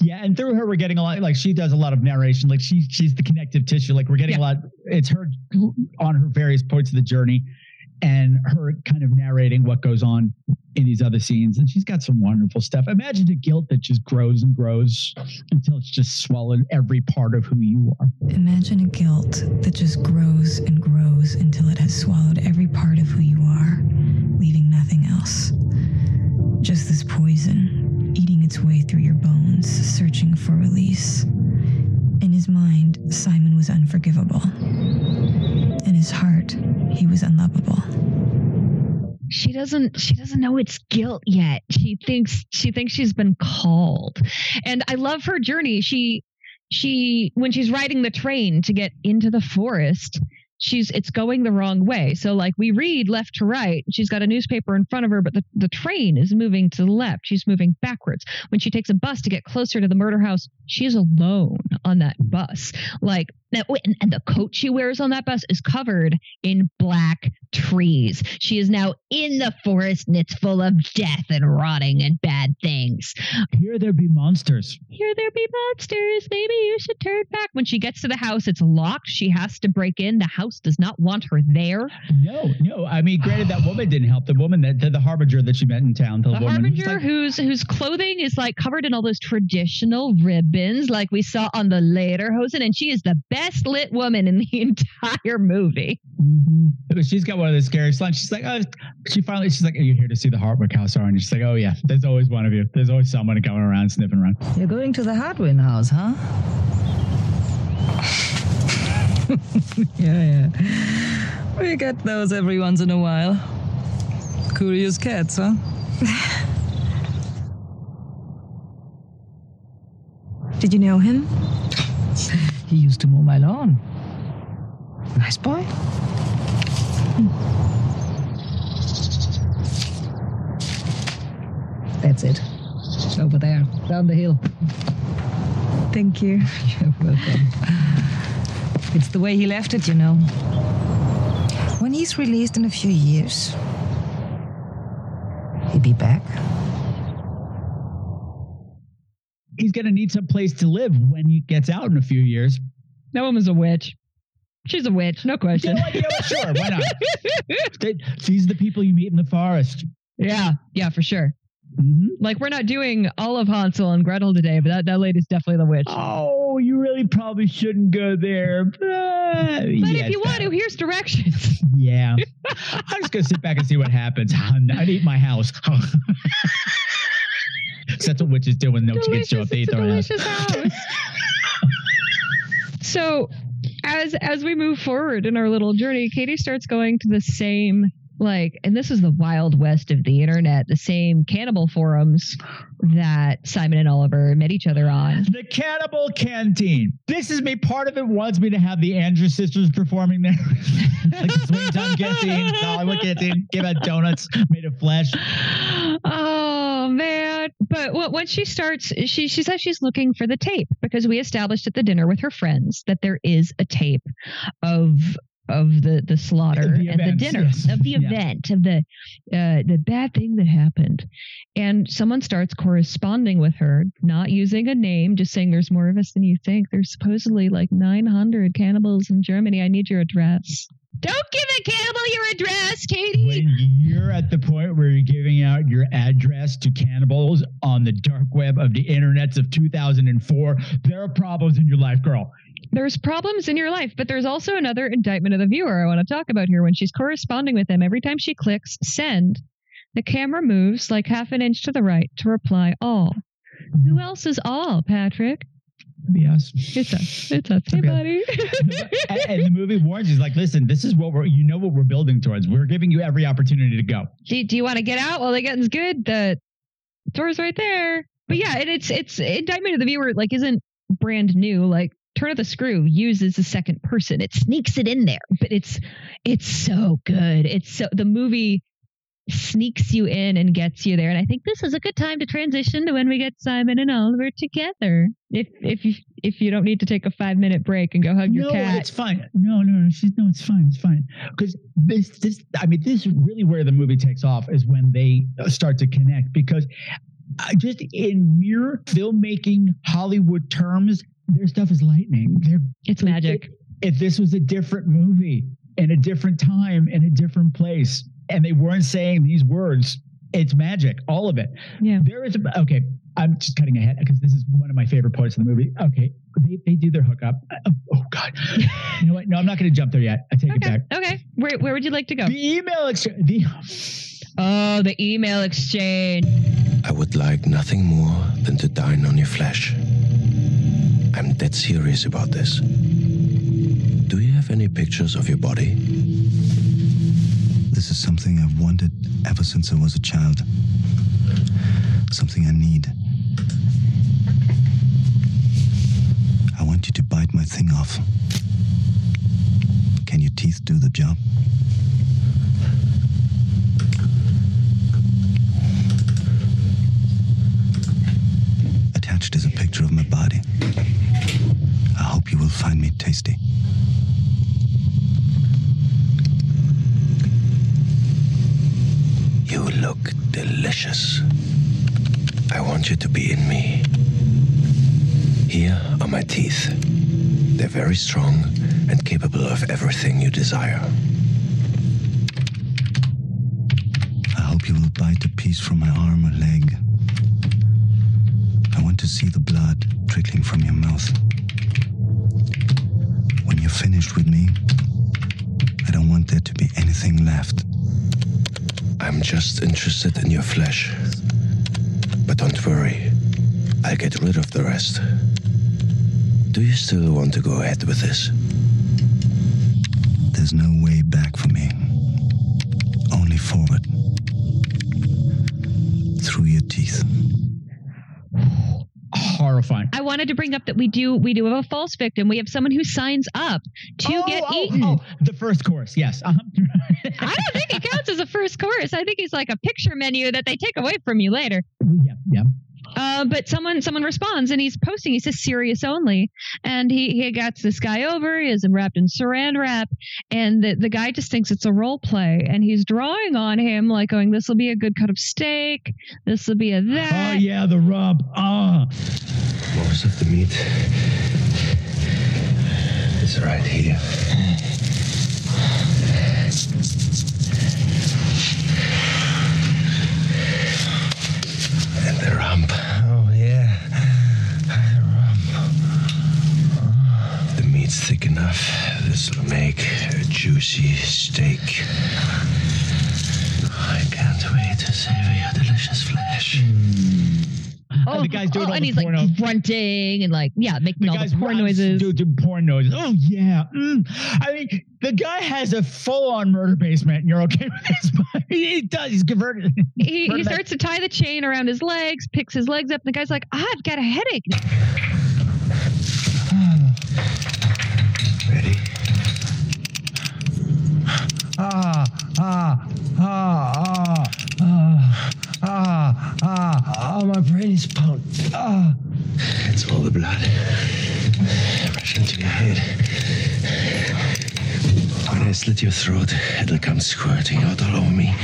yeah, and through her, we're getting a lot. Like she does a lot of narration. Like she she's the connective tissue. Like we're getting a lot. It's her on her various points of the journey, and her kind of narrating what goes on in these other scenes. And she's got some wonderful stuff. Imagine the guilt that just grows and grows until it's just swallowed every part of who you are. Imagine a guilt that just grows and grows until it has swallowed every part of who you are, leaving nothing else. Just this poison, eating its way through your bones, searching for release. In his mind, Simon was unforgivable. In his heart, he was unlovable. She doesn't she doesn't know it's guilt yet. She thinks she thinks she's been called. And i love her journey. She she when she's riding the train to get into the forest she's it's going the wrong way. So like we read left to right. She's got a newspaper in front of her but the, the train is moving to the left. She's moving backwards. When she takes a bus to get closer to the murder house she is alone on that bus. Like now, and, and the coat she wears on that bus is covered in black trees. She is now in the forest and it's full of death and rotting and bad things. Here there be monsters. Here there be monsters. Maybe you should turn back. When she gets to the house, it's locked. She has to break in. The house does not want her there. No, no. I mean, granted, that woman didn't help. The woman that the, the harbinger that she met in town. The, The woman harbinger like, whose whose clothing is like covered in all those traditional ribbons like we saw on the Lederhosen, and she is the best lit woman in the entire movie. Mm-hmm. But she's got one of the scary slides. She's like, oh, she finally, she's like, are you here to see the Hartwick house? Are? And she's like, oh yeah, there's always one of you. There's always someone coming around, sniffing around. You're going to the Hartwin house, huh? yeah, yeah. We get those every once in a while. Curious cats, huh? Did you know him? He used to mow my lawn. Nice boy. Hmm. That's it. Over there, down the hill. Thank you. You're welcome. It's the way he left it, you know. When he's released in a few years, he'll be back. He's going to need some place to live when he gets out in a few years. That woman's a witch. She's a witch, no question. Yeah, yeah, well, sure, why not? They- These are the people you meet in the forest. Yeah, yeah, for sure. Mm-hmm. Like we're not doing all of Hansel and Gretel today, but that, that lady's definitely the witch. Oh, you really probably shouldn't go there. But, But if you want to, here's directions. Yeah. I'm just going to sit back and see what happens. I'd eat my house. That's what witches do when no chickens show up. They eat their house. so as as we move forward in our little journey, Katie starts going to the same like and this is the wild west of the internet, the same cannibal forums that Simon and Oliver met each other on. The Cannibal Canteen. This is me. Part of it wants me to have the Andrews sisters performing there. like the Swing Time Canteen, the Hollywood Canteen. Give out donuts made of flesh. Oh man. But what once she starts, she she says she's looking for the tape because we established at the dinner with her friends that there is a tape of of the the slaughter The and the dinner yes. of the Yeah. event of the uh, the bad thing that happened, and someone starts corresponding with her, not using a name, just saying there's more of us than you think. There's supposedly like 900 cannibals in Germany. I need your address. Don't give a cannibal your address, Katie. When you're at the point where you're giving out your address to cannibals on the dark web of the internets of 2004, there are problems in your life, girl. there's problems in your life, but there's also another indictment of the viewer I want to talk about here. When she's corresponding with him, every time she clicks send, the camera moves like half an inch to the right to reply all. Who else is all, Patrick? Yes. It's us. It's us. Hey, buddy. and, and the movie warns you, like, listen, this is what we're, you know, what we're building towards. We're giving you every opportunity to go. do, do you want to get out while the getting's good? The door's right there. But yeah, and it's it's indictment of the viewer like isn't brand new. Like turn of the screw uses the second person. It sneaks it in there, but it's it's so good. It's so the movie sneaks you in and gets you there. And I think this is a good time to transition to when we get Simon and Oliver together. If if you if you don't need to take a five minute break and go hug your no, cat. it's fine. No, no, no. She's no, it's fine. It's fine. Because this, this, I mean, this is really where the movie takes off is when they start to connect. Because I just in mere filmmaking Hollywood terms, their stuff is lightning. They're, it's magic. If, this was a different movie in a different time in a different place, and they weren't saying these words, it's magic. All of it. Yeah. There is a, okay. I'm just cutting ahead because this is one of my favorite parts of the movie. Okay, they, they do their hookup. Uh, oh God, you know what? No, I'm not going to jump there yet. I take it back. Okay. Where where would you like to go? The email exchange. The Oh, the email exchange. I would like nothing more than to dine on your flesh. I'm dead serious about this. Do you have any pictures of your body? This is something I've wanted ever since I was a child. Something I need. I want you to bite my thing off. Can your teeth do the job? Attached is a picture of my body. I hope you will find me tasty. You look delicious. I want you to be in me. Here are my teeth. They're very strong and capable of everything you desire. Your flesh. But don't worry, I'll get rid of the rest. Do you still want to go ahead with this? There's no way back wanted to bring up that we do we do have a false victim. We have someone who signs up to get eaten. Oh, the first course, yes. Uh-huh. I don't think it counts as a first course. I think it's like a picture menu that they take away from you later. Yeah, yeah. Uh, but someone someone responds and he's posting. He says serious only, and he he gets this guy over. He is wrapped in Saran wrap, and the the guy just thinks it's a role play, and he's drawing on him like going, "This will be a good cut of steak. This will be a that." Oh yeah, the rub. Ah. Most of the meat is right here. The rump. Oh, yeah. The rump. The meat's thick enough. This will make a juicy steak. I can't wait to savor your delicious flesh. Hmm. Oh, the guy's doing oh, all and the he's like grunting and like yeah, making all the porn noises. Do, do porn noises. Oh yeah. Mm. I mean, the guy has a full-on murder basement, and you're okay with this? he does. He's converted. He, he starts to tie the chain around his legs, picks his legs up, and the guy's like, ah, I've got a headache. Ready? Ah, ah, ah, ah, ah, ah, ah, ah, my brain is pound. Ah. It's all the blood. rushing to your head. When I slit your throat, it'll come squirting out all over me.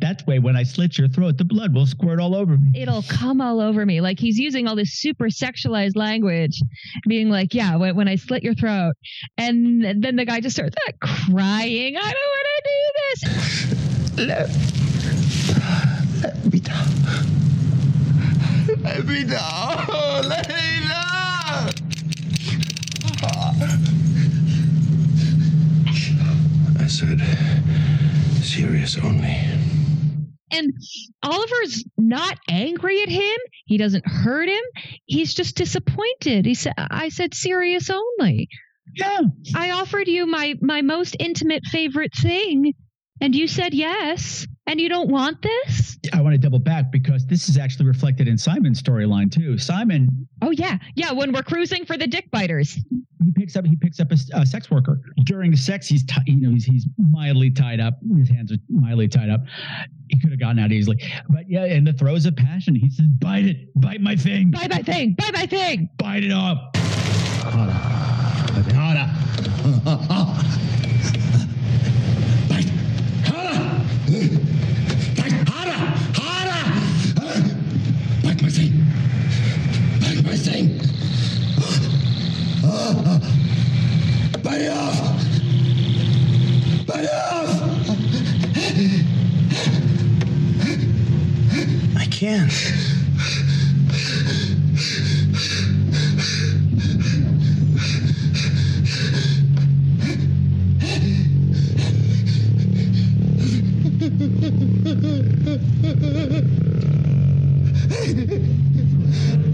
That way, when I slit your throat, the blood will squirt all over me. It'll come all over me. Like he's using all this super sexualized language, being like, "Yeah, when, when I slit your throat," and then the guy just starts uh, crying. I don't want to do this. Let, let me down. Let me down. Let me down. I said, serious only. And Oliver's not angry at him. He doesn't hurt him. He's just disappointed. He said, "I said serious only." Yeah. I offered you my my most intimate favorite thing, and you said yes. And you don't want this? I want to double back because this is actually reflected in Simon's storyline too. Simon, Oh yeah, yeah. When we're cruising for the dick biters. he picks up he picks up a sex worker during the sex. He's ti- you know he's, he's mildly tied up. His hands are mildly tied up. He could have gotten out easily, but yeah, in the throes of passion, he says, "Bite it, bite my thing, bite my thing, bite my thing. bite it off." Bite it off. Bite it off. I can't.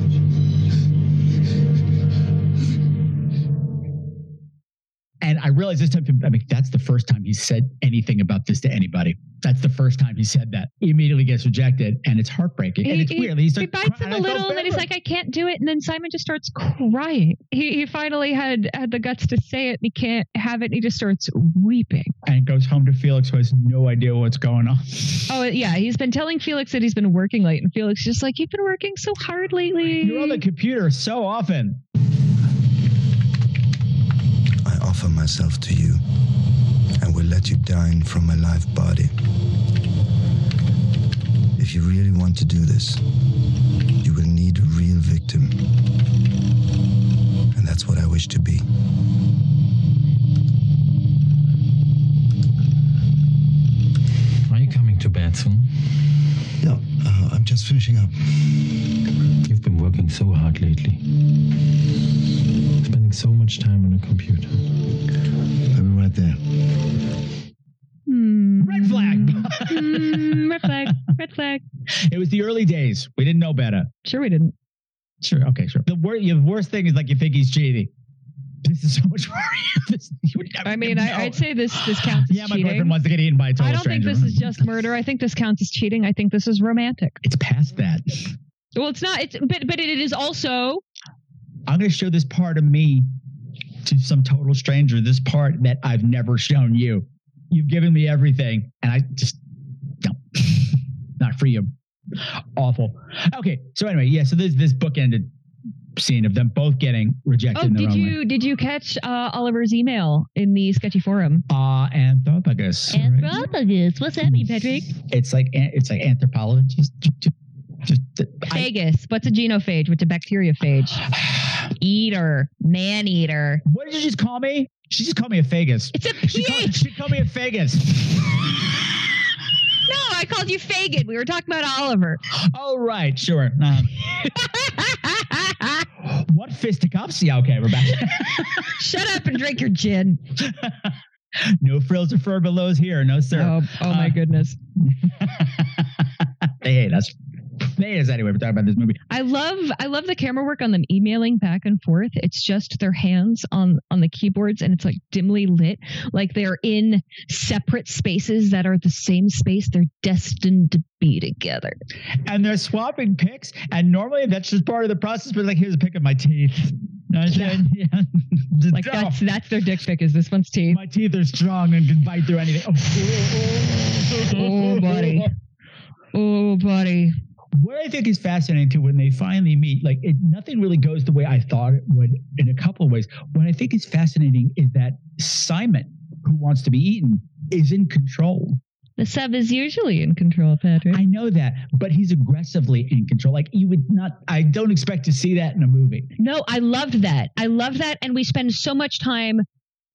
And I realized this time, I mean, that's the first time he said anything about this to anybody. That's the first time he said that. He immediately gets rejected, and it's heartbreaking. and He- it's he- weird. He, He bites him a little, and then he's like, "I can't do it." And then Simon just starts crying. He, he finally had had the guts to say it, and he can't have it. And he just starts weeping. and goes home to Felix, who has no idea what's going on. Oh yeah, he's been telling Felix that he's been working late, and Felix is just like, "You've been working so hard lately." You're on the computer so often. Offer myself to you and will let you dine from my live body. If you really want to do this, you will need a real victim. And that's what I wish to be. Are you coming to bed soon? Yeah, uh, I'm just finishing up. You've been working so hard lately. Spending so much time on a computer. I'll be right there. Red flag. Hmm, red flag. Red flag. it was the early days. We didn't know better. Sure, we didn't. Sure. Okay. Sure. The, wor- the worst thing is like you think he's cheating. This is so much worse. This- you would never I mean. I, I'd say this this counts as cheating. yeah, my cheating. boyfriend wants to get eaten by a total I don't stranger. think this is just murder. I think this counts as cheating. I think this is romantic. It's past that. Well, it's not. It's but but it is also. I'm going to show this part of me to some total stranger. This part that I've never shown you. You've given me everything, and I just no, not for you. Awful. Okay, so anyway, yeah. So this this bookended scene of them both getting rejected. Oh, in did own you did you catch uh, Oliver's email in the sketchy forum? Way. Uh, anthropologist. right? Anthropologist. What's that mean, Patrick? It's like it's like anthropologist. Just, I, What's a genophage? What's a bacteriophage? Eater. Man eater. what did you just call me? She just called me a phagus. It's a She called, she called me a phagus. No, I called you Fagin. We were talking about Oliver. Oh right, sure. Uh, what fisticuffs? Yeah, okay, we're back. Shut up and drink your gin. no frills or fur belows here, no sir. Oh, oh my Uh, goodness. they hate us. Hate us anyway. We're talking about this movie. I love I love the camera work on them emailing back and forth. It's just their hands on on the keyboards and it's like dimly lit, like they're in separate spaces that are the same space they're destined to be together. And they're swapping pics, and normally that's just part of the process. But like, here's a pic of my teeth. Saying? Yeah. Like that's that's their dick pic. Is this one's teeth? My teeth are strong and can bite through anything. Oh, Oh, oh, oh, oh buddy. Oh, buddy. What I think is fascinating too, when they finally meet, like it, nothing really goes the way I thought it would in a couple of ways. What I think is fascinating is that Simon, who wants to be eaten, is in control. The sub is usually in control, Patrick. I know that, but he's aggressively in control. Like you would not. I don't expect to see that in a movie. No, I loved that. I loved that. And we spend so much time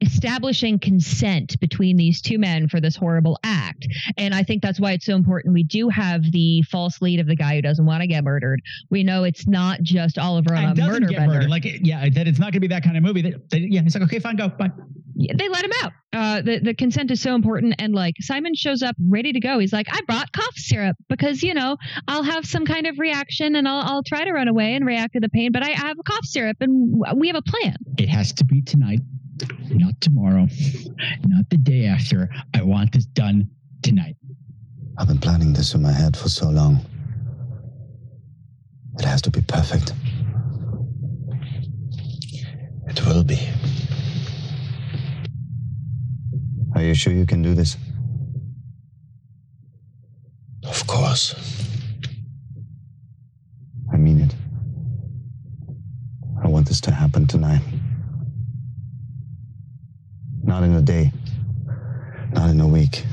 establishing consent between these two men for this horrible act. And I think that's why it's so important. We do have the false lead of the guy who doesn't want to get murdered. We know it's not just Oliver on a doesn't murder get bender. murdered. Like yeah, that it's not going to be that kind of movie. That, that- yeah, it's like okay, fine, go, bye. Yeah, they let him out. Uh, the the consent is so important, and like Simon shows up ready to go. He's like, I brought cough syrup because you know I'll have some kind of reaction, and I'll I'll try to run away and react to the pain, but I, I have a cough syrup, and we have a plan. It has to be tonight, not tomorrow, not the day after. I want this done tonight. I've been planning this in my head for so long. It has to be perfect. It will be. Are you sure you can do this? Of course. I mean it. I want this to happen tonight. Not in a day. Not in a week.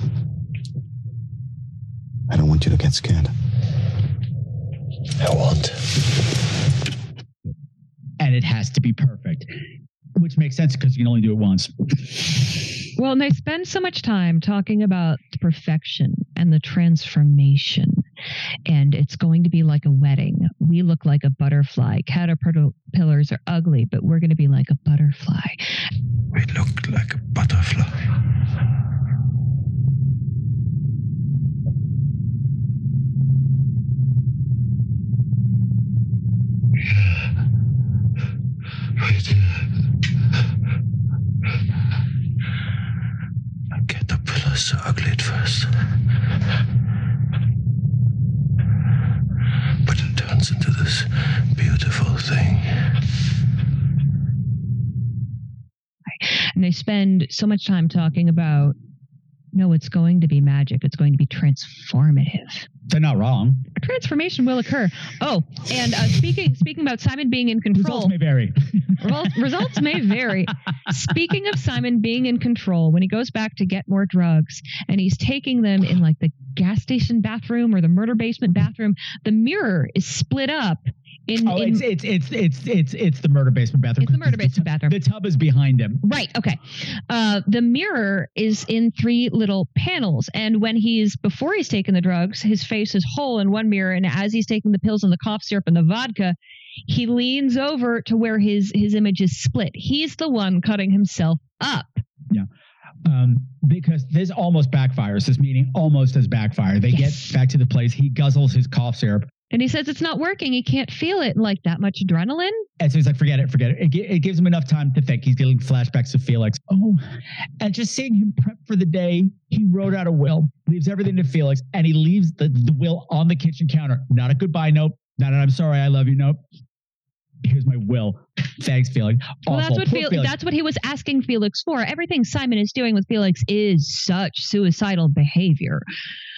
I don't want you to get scared. I won't. And it has to be perfect, which makes sense because you can only do it once. Well, and they spend so much time talking about the perfection and the transformation. And it's going to be like a wedding. We look like a butterfly. Caterpillars are ugly, but we're going to be like a butterfly. We look like a butterfly. Wait. A caterpillar is so ugly at first. Turns into this beautiful thing. And they spend so much time talking about no, it's going to be magic. It's going to be transformative. They're not wrong. A transformation will occur. Oh, and uh, speaking speaking about Simon being in control, Results may vary. Results, results may vary. Speaking of Simon being in control, when he goes back to get more drugs and he's taking them in like the gas station bathroom or the murder basement bathroom, the mirror is split up in. Oh, in it's, it's it's it's it's it's the murder basement bathroom. It's the murder basement bathroom. The tub is behind him. Right. Okay. Uh, the mirror is in three little panels, and when he's before he's taking the drugs, his face is whole in one mirror, and as he's taking the pills and the cough syrup and the vodka, he leans over to where his his image is split. He's the one cutting himself up. Yeah. Um, because this almost backfires. This meeting almost does backfire. They Yes. get back to the place. He guzzles his cough syrup. And he says it's not working. He can't feel it. Like that much adrenaline. And so he's like, forget it, forget it. It, it gives him enough time to think. He's getting flashbacks of Felix. Oh, and just seeing him prep for the day, he wrote out a will, leaves everything to Felix, and he leaves the, the will on the kitchen counter. Not a goodbye note. Not an I'm sorry, I love you note. Here's my will. Thanks, Felix. Well, that's what Fel- Felix. that's what he was asking Felix for. Everything Simon is doing with Felix is such suicidal behavior.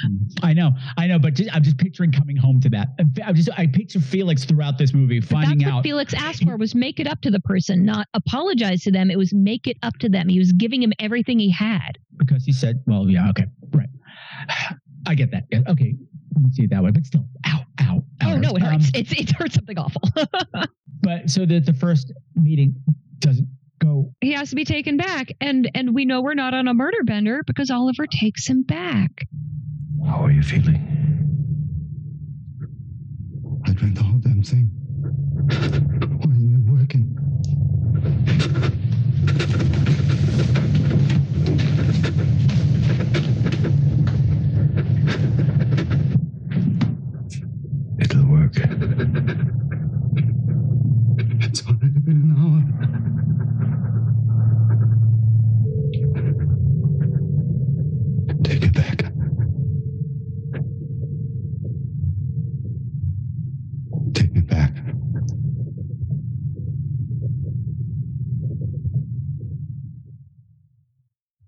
Mm-hmm. I know, I know, but just, I'm just picturing coming home to that. I'm just, I picture Felix throughout this movie finding That's out. Felix asked for was make it up to the person, not apologize to them. It was make it up to them. He was giving him everything he had. because he said, well, yeah, okay, right. I get that. Okay. Let me see it that way, but still, ow, ow. Oh no, it Um, hurts. it's it hurts something awful. But so that the first meeting doesn't go. he has to be taken back, and and we know we're not on a murder bender because Oliver takes him back. How are you feeling? I drank the whole damn thing. Why isn't it working? It'll work. It's already been an hour. Take it back. Take me back.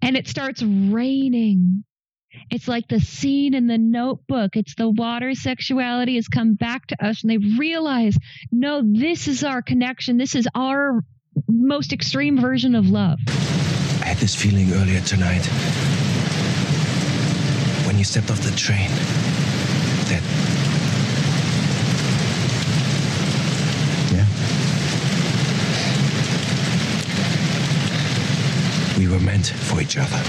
And it starts raining. It's like the scene in the notebook. It's the water sexuality has come back to us and they realize, no, this is our connection. This is our most extreme version of love. I had this feeling earlier tonight when you stepped off the train that. Yeah. We were meant for each other.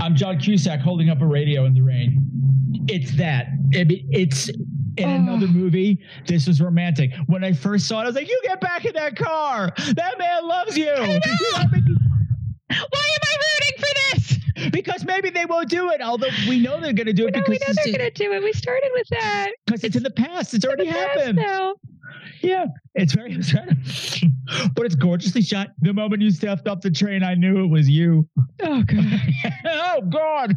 I'm John Cusack holding up a radio in the rain. It's that. I mean, it's in oh. another movie. This was romantic. When I first saw it, I was like, "You get back in that car. That man loves you." Why am I rooting for this? Because maybe they won't do it. Although we know they're going to do it No, because we know they're going to do it. We started with that. because it's in the past. It's already happened. now. Yeah, it's very, it's very but it's gorgeously shot. The moment you stepped off the train, I knew it was you. Oh god. oh God.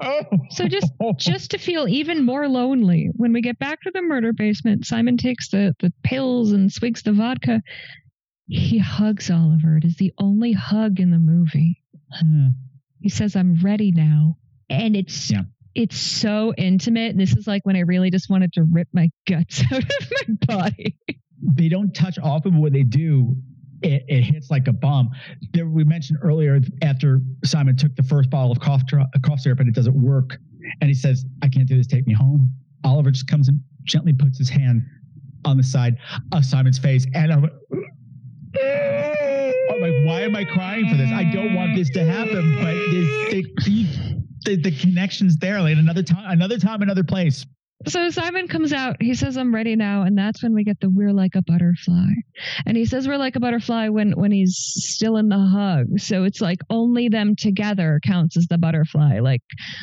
Oh. So just just to feel even more lonely, when we get back to the murder basement, Simon takes the the pills and swigs the vodka. He hugs Oliver. It is the only hug in the movie. Hmm. He says, "I'm ready now," and it's Yeah. it's so intimate. And This is like when I really just wanted to rip my guts out of my body. they don't touch often, but when they do, it, it hits like a bomb. There, we mentioned earlier after Simon took the first bottle of cough, cough syrup and it doesn't work, and he says, "I can't do this. Take me home." Oliver just comes and gently puts his hand on the side of Simon's face, and I'm, Like, "Why am I crying for this? I don't want this to happen." But this, the, the connection's there. Like another time, another time, another place. So Simon comes out. He says, "I'm ready now," and that's when we get the "We're like a butterfly." And he says, "We're like a butterfly" when when he's still in the hug. So it's like only them together counts as the butterfly, like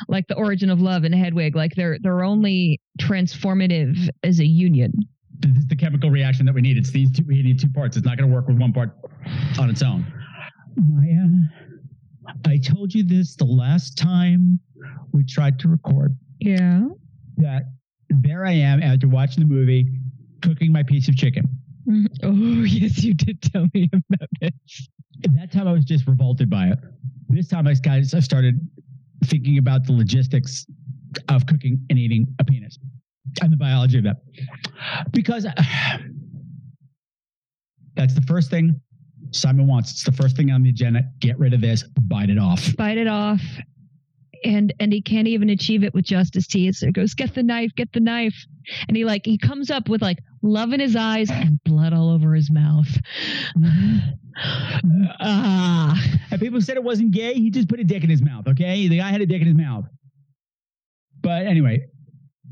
like the origin of love in Hedwig. Like they're they're only transformative as a union. This is the chemical reaction that we need. It's these two. We need two parts. It's not going to work with one part on its own. Maya, I told you this the last time we tried to record. Yeah. That there I am after watching the movie, cooking my piece of chicken. Mm-hmm. Oh yes, you did tell me about this. That time, I was just revolted by it. This time, I guys, I started thinking about the logistics of cooking and eating a penis and the biology of that. Because that's the first thing Simon wants. It's the first thing on the agenda. Get rid of this, bite it off. Bite it off. And and he can't even achieve it with justice teeth. So he goes, get the knife, get the knife. And he like he comes up with like love in his eyes and blood all over his mouth. Ah. And people said it wasn't gay. He just put a dick in his mouth. Okay, the guy had a dick in his mouth. But anyway,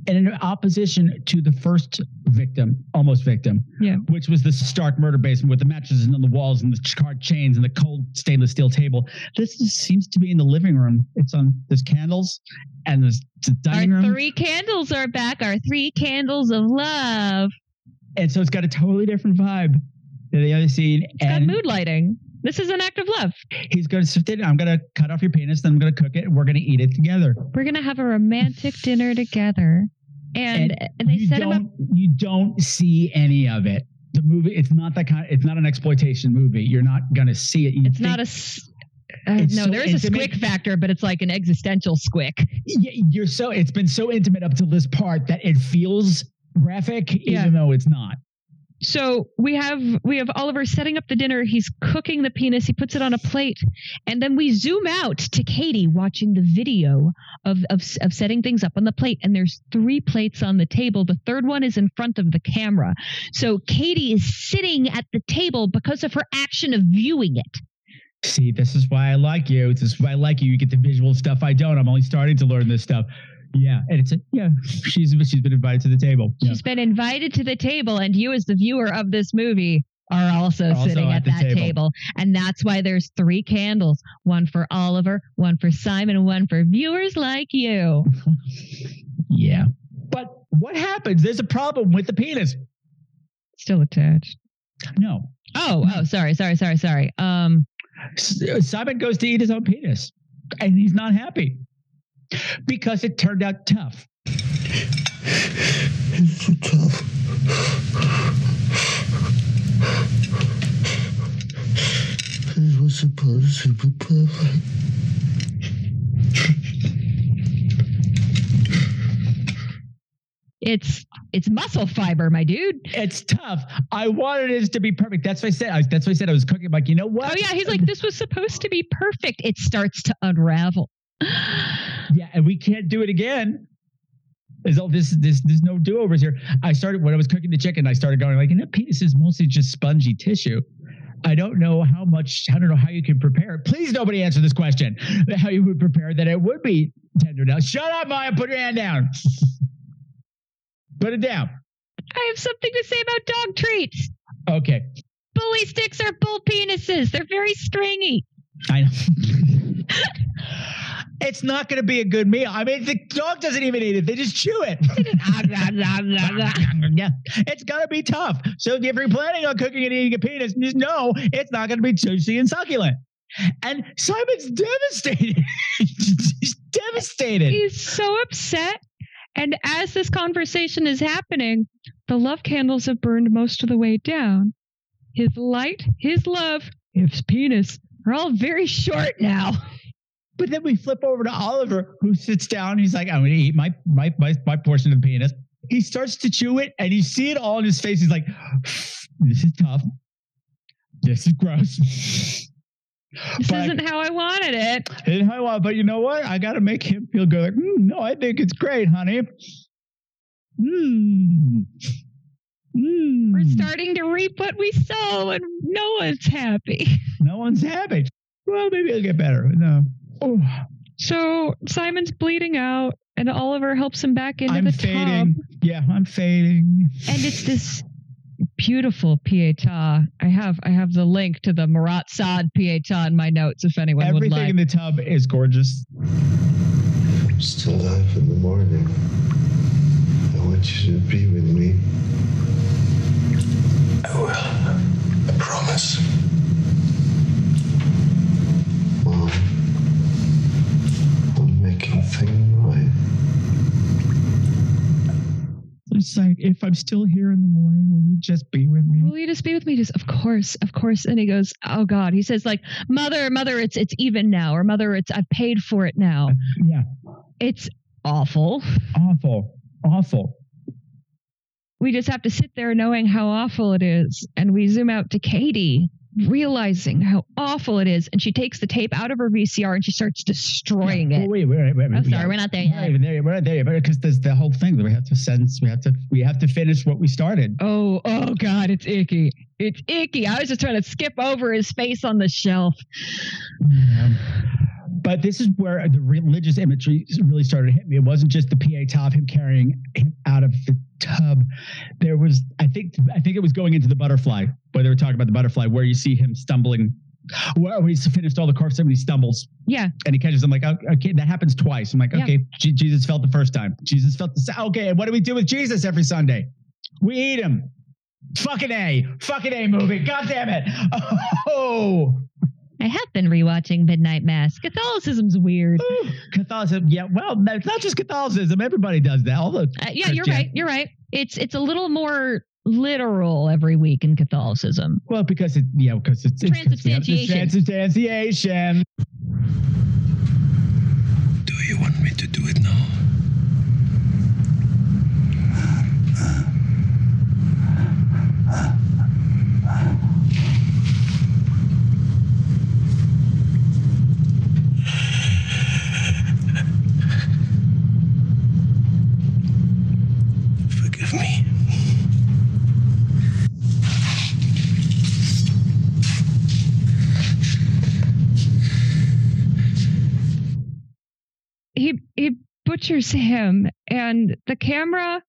and in opposition to the first victim, almost victim, Yeah. which was the Stark murder basement with the mattresses on the walls and the charred chains and the cold stainless steel table. This is, seems to be in the living room. It's on there's candles and there's the dining Our room, three candles are back. Our three candles of love. and so it's got a totally different vibe than the other scene. It's got and mood lighting. This is an act of love. he's going to sift it. I'm going to cut off your penis, then I'm going to cook it, and we're going to eat it together. We're gonna have a romantic dinner together. And, and, they set him up. don't, You don't see any of it. The movie, it's not that kind. It's not an exploitation movie. You're not going to see it. You It's not a. Uh, It's no, so there is a squick factor, but it's like an existential squick. Yeah, you're so. It's been so intimate up to this part that it feels graphic, Yeah. even though it's not. So we have we have Oliver setting up the dinner. He's cooking the penis. He puts it on a plate, and then we zoom out to Katie watching the video of of of setting things up on the plate. And there's three plates on the table. The third one is in front of the camera. So Katie is sitting at the table because of her action of viewing it. See, this is why I like you. This is why I like you. You get the visual stuff I don't. I'm only starting to learn this stuff. Yeah, and it's a, yeah. She's she's been invited to the table. Yeah. She's been invited to the table, and you, as the viewer of this movie, are also, Also sitting at at, that table. table. And that's why there's three candles one for Oliver, one for Simon, and one for viewers like you. Yeah. But what happens? There's a problem with the penis. Still attached. No. Oh, oh, sorry, sorry, sorry, sorry. Um, Simon goes to eat his own penis, and he's not happy because it turned out tough. It's so tough. It was super, super perfect. It's it's muscle fiber, my dude. It's tough. I wanted it to be perfect. That's what I said. I, that's what I said. I was cooking. Like, you know what? Oh yeah, he's like, this was supposed to be perfect. It starts to unravel. Yeah, and we can't do it again. There's all this, this, there's no do overs here. I started when I was cooking the chicken. I started going like, you know, penis is mostly just spongy tissue. I don't know how much. I don't know how you can prepare it. Please, nobody answer this question. How you would prepare that it would be tender. Now, shut up, Maya. Put your hand down. Put it down. I have something to say about dog treats. Okay. Bully sticks are bull penises. They're very stringy. I know. it's not going to be a good meal. I mean, the dog doesn't even eat it; they just chew it. yeah, it's going to be tough. So if you're planning on cooking and eating a penis, just know it's not going to be juicy and succulent. And Simon's devastated. He's devastated. He's so upset. And as this conversation is happening, the love candles have burned most of the way down. His light, his love, his penis are all very short now. But then we flip over to Oliver, who sits down. He's like, "I'm going to eat my, my my my portion of the penis." He starts to chew it, and you see it all in his face. He's like, "This is tough. This is gross." This but isn't how I wanted it. Isn't how I want, but you know what? I got to make him feel good. Like, mm, no, I think it's great, honey. Mm. Mm. We're starting to reap what we sow, and no one's happy. No one's happy. Well, maybe it'll get better. No. Oh. So Simon's bleeding out, and Oliver helps him back into I'm the fading. tub. Yeah, I'm fading. And it's this beautiful pietà. I have I have the link to the Marat Sade pietà in my notes if anyone Everything would like. in the tub is gorgeous. I'm still alive in the morning. I want you to be with me. I will. I promise. I'm making things right. It's like if I'm still here in the morning, will you just be with me? Will you just be with me? Just of course, of course. And he goes, "Oh God." He says, "Like mother, mother, it's it's even now, or mother, it's I've paid for it now." Uh, yeah, it's awful, awful, awful. We just have to sit there knowing how awful it is, and we zoom out to Katie, realizing how awful it is, and she takes the tape out of her VCR and she starts destroying yeah. it. Well, wait, wait, wait, wait. I'm sorry, we're not there yet. We're not even there. We're not there yet because there's the whole thing that we have to sense. We have to. We have to finish what we started. Oh, oh God, it's icky. It's icky. I was just trying to skip over his face on the shelf. Yeah. But this is where the religious imagery really started to hit me. It wasn't just the pietà, him carrying him out of the tub. There was, I think, I think it was going into the butterfly, where they were talking about the butterfly, where you see him stumbling. Where he's finished all the corpse and he stumbles. Yeah. And he catches him like, oh, okay, that happens twice. I'm like, Yeah. okay, J- Jesus felt the first time. Jesus felt the se- okay. What do we do with Jesus every Sunday? We eat him. Fucking A. Fucking A movie. God damn it. Oh. I have been rewatching Midnight Mass. Catholicism's weird. Catholicism, yeah. Well, it's not just Catholicism. Everybody does that. All the Uh, yeah, you're right. You're right. It's it's a little more literal every week in Catholicism. Well, because it, yeah, because it's, it's Transubstantiation. Transubstantiation. Do you want me to do it now? Forgive me. He butchers him, and the camera.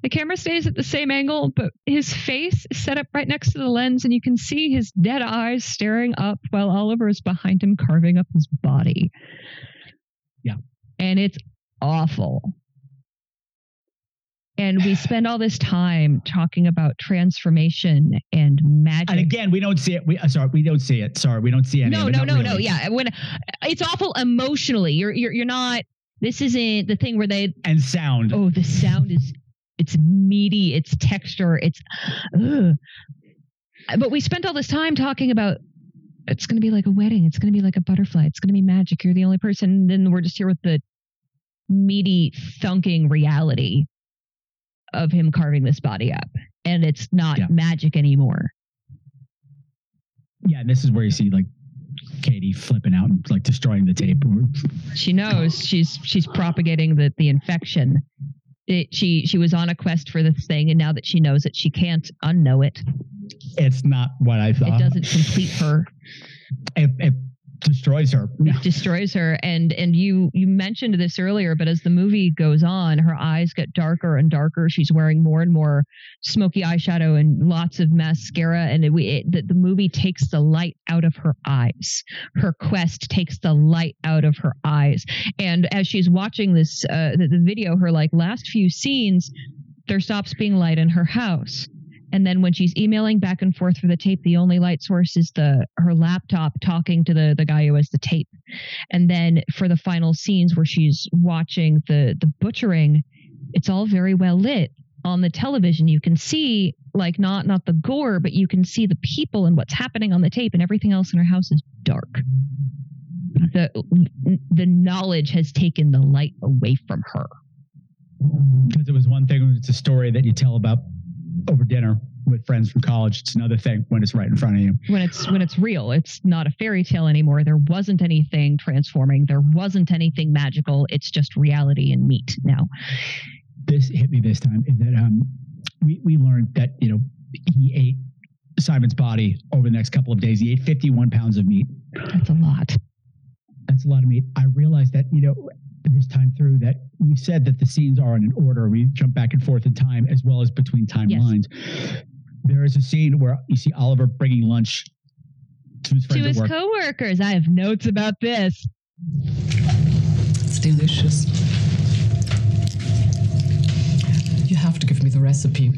The camera stays at the same angle, but his face is set up right next to the lens, and you can see his dead eyes staring up while Oliver is behind him carving up his body. Yeah. And it's awful. And we spend all this time talking about transformation and magic. And again, we don't see it. We uh, sorry, we don't see it. Sorry, we don't see any. no, of it. no, no, no. really. Yeah, when it's awful emotionally, you're you're you're not. This isn't the thing where they And sound. Oh, the sound is it's meaty, it's texture, it's. Ugh. But we spent all this time talking about it's going to be like a wedding. It's going to be like a butterfly. It's going to be magic. You're the only person. And then we're just here with the meaty, thunking reality of him carving this body up. And it's not magic anymore. Yeah, and this is where you see like Katie flipping out and like destroying the tape. She knows she's she's propagating the the infection. It, she she was on a quest for this thing, and now that she knows it, she can't unknow it. It's not what I thought. It doesn't complete her. It destroys her. Destroys her. And and you you mentioned this earlier, but as the movie goes on, her eyes get darker and darker. She's wearing more and more smoky eyeshadow and lots of mascara. And it, it, the, the movie takes the light out of her eyes. Her quest takes the light out of her eyes. And as she's watching this uh, the, the video, her like last few scenes, there stops being light in her house. And then when she's emailing back and forth for the tape, the only light source is the her laptop talking to the the guy who has the tape. And then for the final scenes where she's watching the the butchering, it's all very well lit on the television. You can see like not not the gore, but you can see the people and what's happening on the tape, and everything else in her house is dark. The the knowledge has taken the light away from her. Because it was one thing it's a story that you tell about over dinner with friends from college. It's another thing when it's right in front of you. when it's when it's real it's not a fairy tale anymore there wasn't anything transforming there wasn't anything magical it's just reality and meat now This hit me this time is that um we we learned that you know he ate Simon's body over the next couple of days. He ate 51 pounds of meat. That's a lot. That's a lot of meat. I realized that, you know, this time through that we said that the scenes are in an order. We jump back and forth in time as well as between timelines. There is a scene where you see Oliver bringing lunch to his to friends his at work. coworkers i have notes about this It's delicious. You have to give me the recipe.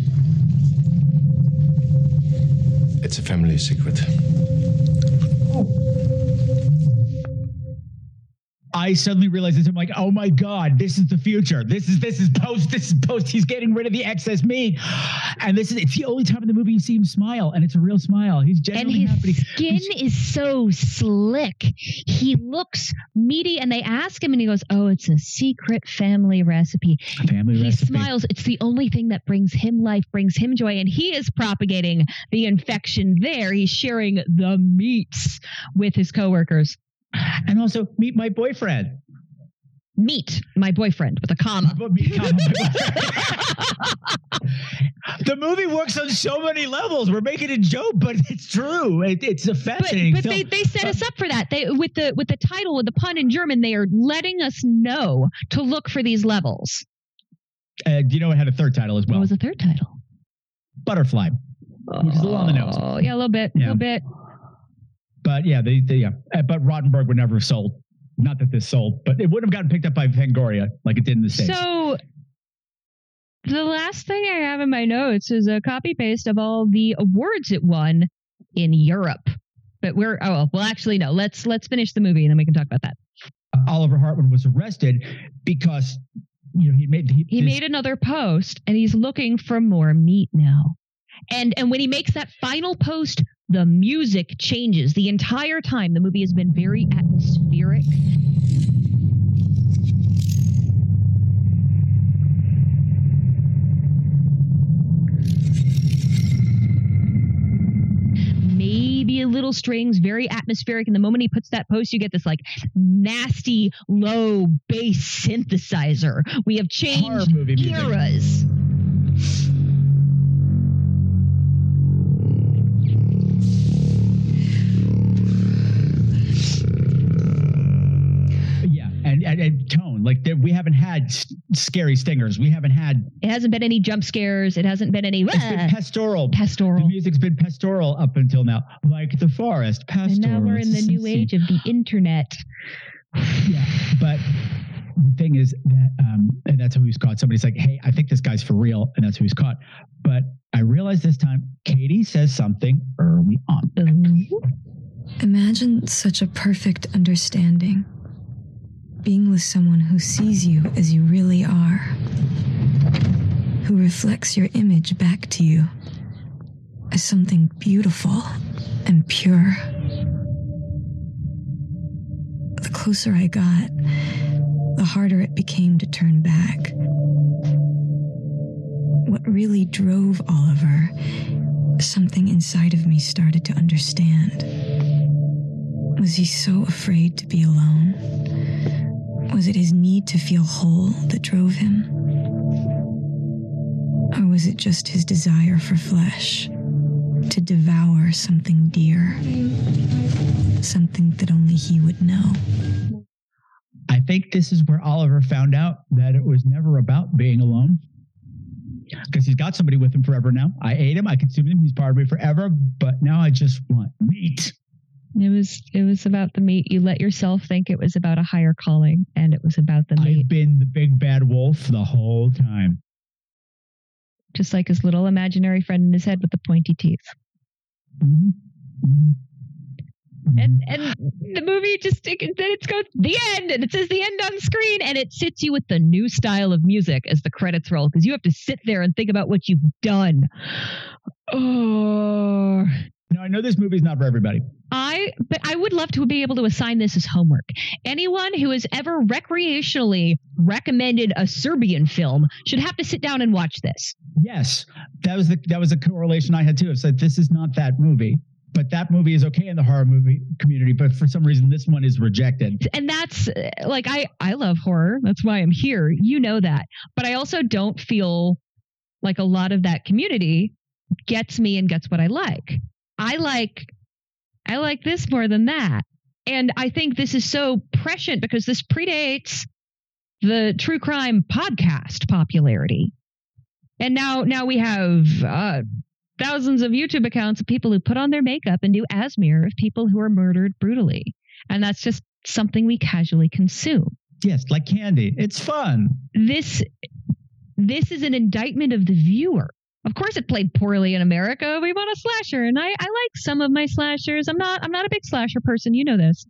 It's a family secret. I suddenly realized this. I'm like, oh my god, this is the future. This is this is post. This is post. He's getting rid of the excess meat, and this is it's the only time in the movie you see him smile, and it's a real smile. He's and his happy. skin is so slick. He looks meaty, and they ask him, and he goes, "Oh, it's a secret family recipe." Family he recipe. smiles. It's the only thing that brings him life, brings him joy, and he is propagating the infection there. He's sharing the meats with his coworkers. And also meet my boyfriend. Meet my boyfriend with a comma. The movie works on so many levels. We're making a joke, but it's true. It, it's a But, fascinating but film. they, they set us up for that. They with the with the title with the pun in German, they are letting us know to look for these levels. Uh, do you know it had a third title as well? What was the third title? Butterfly, which is a little on the nose. Oh, yeah, a little bit, a Yeah. little bit. But yeah, they, they yeah. Uh, But Rohtenburg would never have sold. Not that this sold, but it wouldn't have gotten picked up by Fangoria like it did in the states. So the last thing I have in my notes is a copy paste of all the awards it won in Europe. But we're oh well, well actually no. Let's let's finish the movie and then we can talk about that. Oliver Hartwin was arrested because you know he made he, He made another post and he's looking for more meat now. And and when he makes that final post, the music changes. The entire time the movie has been very atmospheric. Maybe a little strings, very atmospheric. And the moment he puts that post, you get this like nasty low bass synthesizer. We have changed eras. Tone like there, we haven't had s- scary stingers. We haven't had It hasn't been any jump scares. It hasn't been any. it's been pastoral. Pastoral. The music's been pastoral up until now, like the forest. Pastoral. and now we're in the new age of the internet. Yeah, but the thing is that, um, and that's who he was caught. Somebody's like, "Hey, I think this guy's for real," and that's who he's caught. But I realized this time, Katie says something early on. Imagine such a perfect understanding. Being with someone who sees you as you really are, who reflects your image back to you as something beautiful and pure. the closer I got, the harder it became to turn back. What really drove Oliver, something inside of me started to understand. Was he so afraid to be alone? Was it his need to feel whole that drove him? Or was it just his desire for flesh? To devour something dear? Something that only he would know? I think this is where Oliver found out that it was never about being alone. Because he's got somebody with him forever now. I ate him, I consumed him, he's part of me forever, but now I just want meat. It was it was about the meat. You let yourself think it was about a higher calling, and it was about the meat. I've been the big bad wolf the whole time. Just like his little imaginary friend in his head with the pointy teeth. Mm-hmm. And and the movie just it, then it goes the end, and it says the end on screen, and it sits you with the new style of music as the credits roll because you have to sit there and think about what you've done. Oh. Now I know this movie's not for everybody. I but I would love to be able to assign this as homework. Anyone who has ever recreationally recommended a Serbian film should have to sit down and watch this. Yes, that was the that was a correlation I had too. It's like this is not that movie, but that movie is okay in the horror movie community. But for some reason, this one is rejected. And that's like I I love horror. That's why I'm here. You know that. But I also don't feel like a lot of that community gets me and gets what I like. I like I like this more than that. And I think this is so prescient because this predates the true crime podcast popularity. And now now we have uh, thousands of YouTube accounts of people who put on their makeup and do as ASMR of people who are murdered brutally. And that's just something we casually consume. Yes, like candy. It's fun. This this is an indictment of the viewer. Of course, it played poorly in America. We want a slasher, and I, I like some of my slashers. I'm not I'm not a big slasher person. You know this.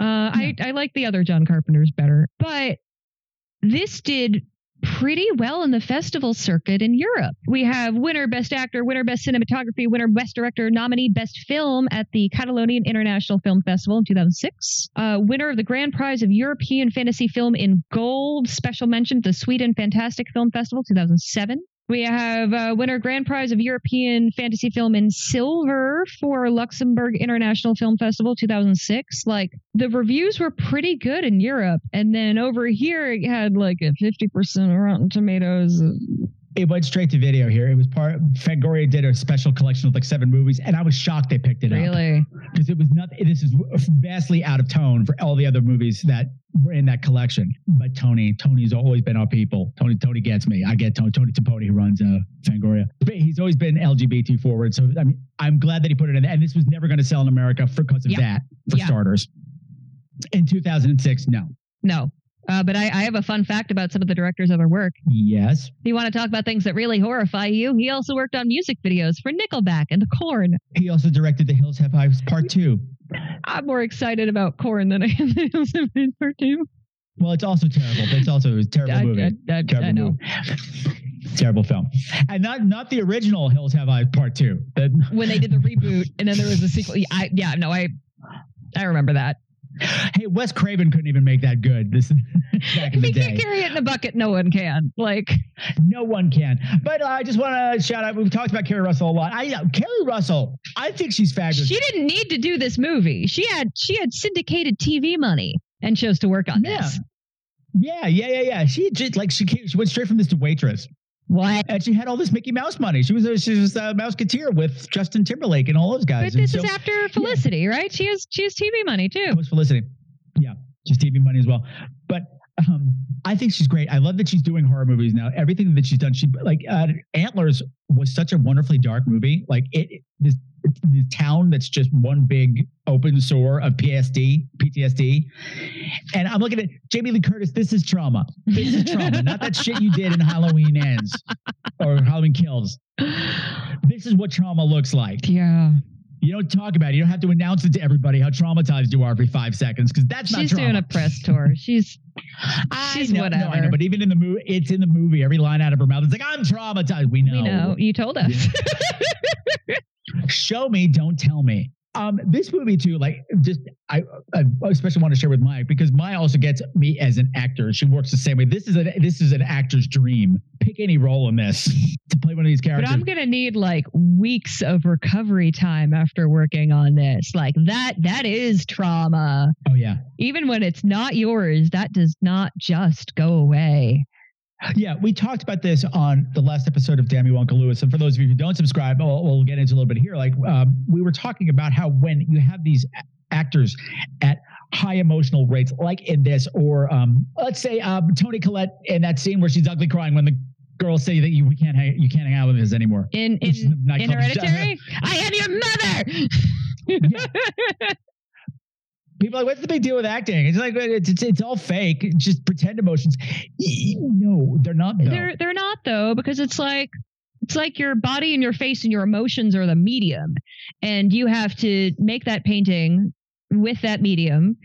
Uh, I I like the other John Carpenters better, but this did pretty well in the festival circuit in Europe. We have winner best actor, winner best cinematography, winner best director, nominee best film at the Catalonian International Film Festival in 2006. Uh, winner of the grand prize of European fantasy film in gold, special mention at the Sweden Fantastic Film Festival 2007. We have uh, winner grand prize of European fantasy film in silver for Luxembourg International Film Festival 2006. Like the reviews were pretty good in Europe, and then over here it had like a 50% Rotten Tomatoes. It went straight to video here. It was part. Fangoria did a special collection of like seven movies, and I was shocked they picked it up. Really? Because it was nothing. This is vastly out of tone for all the other movies that were in that collection. But Tony, Tony's always been our people. Tony, Tony gets me. I get Tony. Tony Timpone, who runs uh, Fangoria. But he's always been LGBT forward. So I mean, I'm glad that he put it in. And this was never going to sell in America for because of Yep. that, for Yeah. starters. In 2006, no. No. Uh, but I, I have a fun fact about some of the director's other work. Yes. You want to talk about things that really horrify you? He also worked on music videos for Nickelback and Korn. He also directed The Hills Have Eyes Part Two. I'm more excited about Korn than I am the Hills Have Eyes Part Two. Well, it's also terrible. It's also a terrible I- movie. I- I- terrible I know. movie. terrible film, and not not the original Hills Have Eyes Part Two. The, When they did the reboot and then there was a sequel. Yeah, I, yeah no, I I remember that. Hey, Wes Craven couldn't even make that good. This is back in If the he day. can't carry it in a bucket, no one can. Like, No one can. But uh, I just want to shout out. We've talked about Keri Russell a lot. I uh, Keri Russell. I think she's fabulous. she didn't need to do this movie. She had she had syndicated TV money and chose to work on Yeah. this. yeah, yeah, yeah, yeah. She just like she came, she went straight from this to waitress. What? And she had all this Mickey Mouse money. She was a, she was a Mouseketeer with Justin Timberlake and all those guys. But this so- is after Felicity, right? She has she has TV money too. It was Felicity. Yeah, she's TV money as well. But um, I think she's great. I love that she's doing horror movies now. Everything that she's done, she like uh, Antlers was such a wonderfully dark movie. Like it, this, this town that's just one big open sore of PSD, PTSD. And I'm looking at Jamie Lee Curtis. This is trauma. This is trauma, not that shit you did in Halloween Ends or Halloween Kills. This is what trauma looks like. Yeah. You don't talk about it. You don't have to announce it to everybody how traumatized you are every five seconds because that's not She's doing a press tour. She's she's know, whatever. No, I know, but even in the movie, it's in the movie. Every line out of her mouth is like, "I'm traumatized." We know. we know you told us. Show me, don't tell me. Um, this movie too, like just I, I especially want to share with Mike because Maya also gets me as an actor. She works the same way. This is a this is an actor's dream. Pick any role in this to play one of these characters. But. I'm gonna need like weeks of recovery time after working on this. Like that that is trauma. oh yeah, Even when it's not yours, that does not just go away. Yeah. We talked about this on the last episode of Damn You Uncle Lewis. And for those of you who don't subscribe, we'll, we'll get into a little bit here. Like um, we were talking about how when you have these actors at high emotional rates, like in this, or um, let's say um, Toni Collette in that scene where she's ugly crying when the girls say that you we can't hang, you can't hang out with us anymore. In Which is the in, in hereditary, I am your mother. People are like, what's the big deal with acting? It's like it's it's, it's all fake. Just pretend emotions. No, they're not. Though. They're they're not though because it's like it's like your body and your face and your emotions are the medium, and you have to make that painting with that medium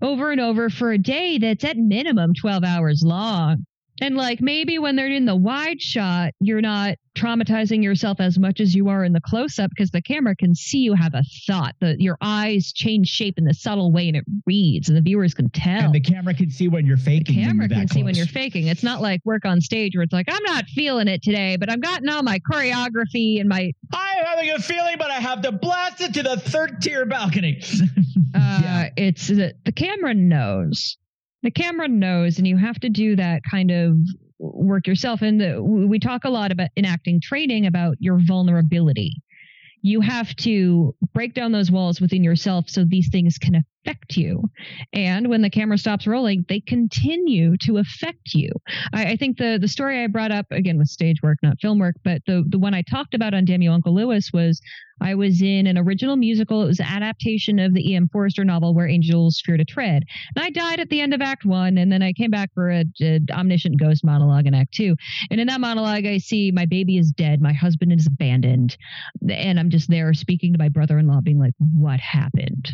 over and over for a day that's at minimum twelve hours long. And like maybe when they're in the wide shot, you're not traumatizing yourself as much as you are in the close up because the camera can see you have a thought. The your eyes change shape in the subtle way and it reads, and the viewers can tell and the camera can see when you're faking. when camera can that see when you're faking. It's not like work on stage where it's like, I'm not feeling it today, but I've gotten all my choreography and my I'm having a feeling, but I have to blast it to the third tier balcony. uh it's the, the camera knows. The camera knows and you have to do that kind of work yourself. And the, we talk a lot about in acting training about your vulnerability. You have to break down those walls within yourself so these things can affect you. And when the camera stops rolling, they continue to affect you. I, I think the the story I brought up again was stage work, not film work, but the the one I talked about on Damn You Uncle Lewis was I was in an original musical. It was an adaptation of the E.M. Forster novel Where Angels Fear to Tread. And I died at the end of Act One, and then I came back for a, a omniscient ghost monologue in Act Two. And in that monologue, I see my baby is dead, my husband is abandoned, and I'm just there speaking to my brother-in-law, being like, "What happened?"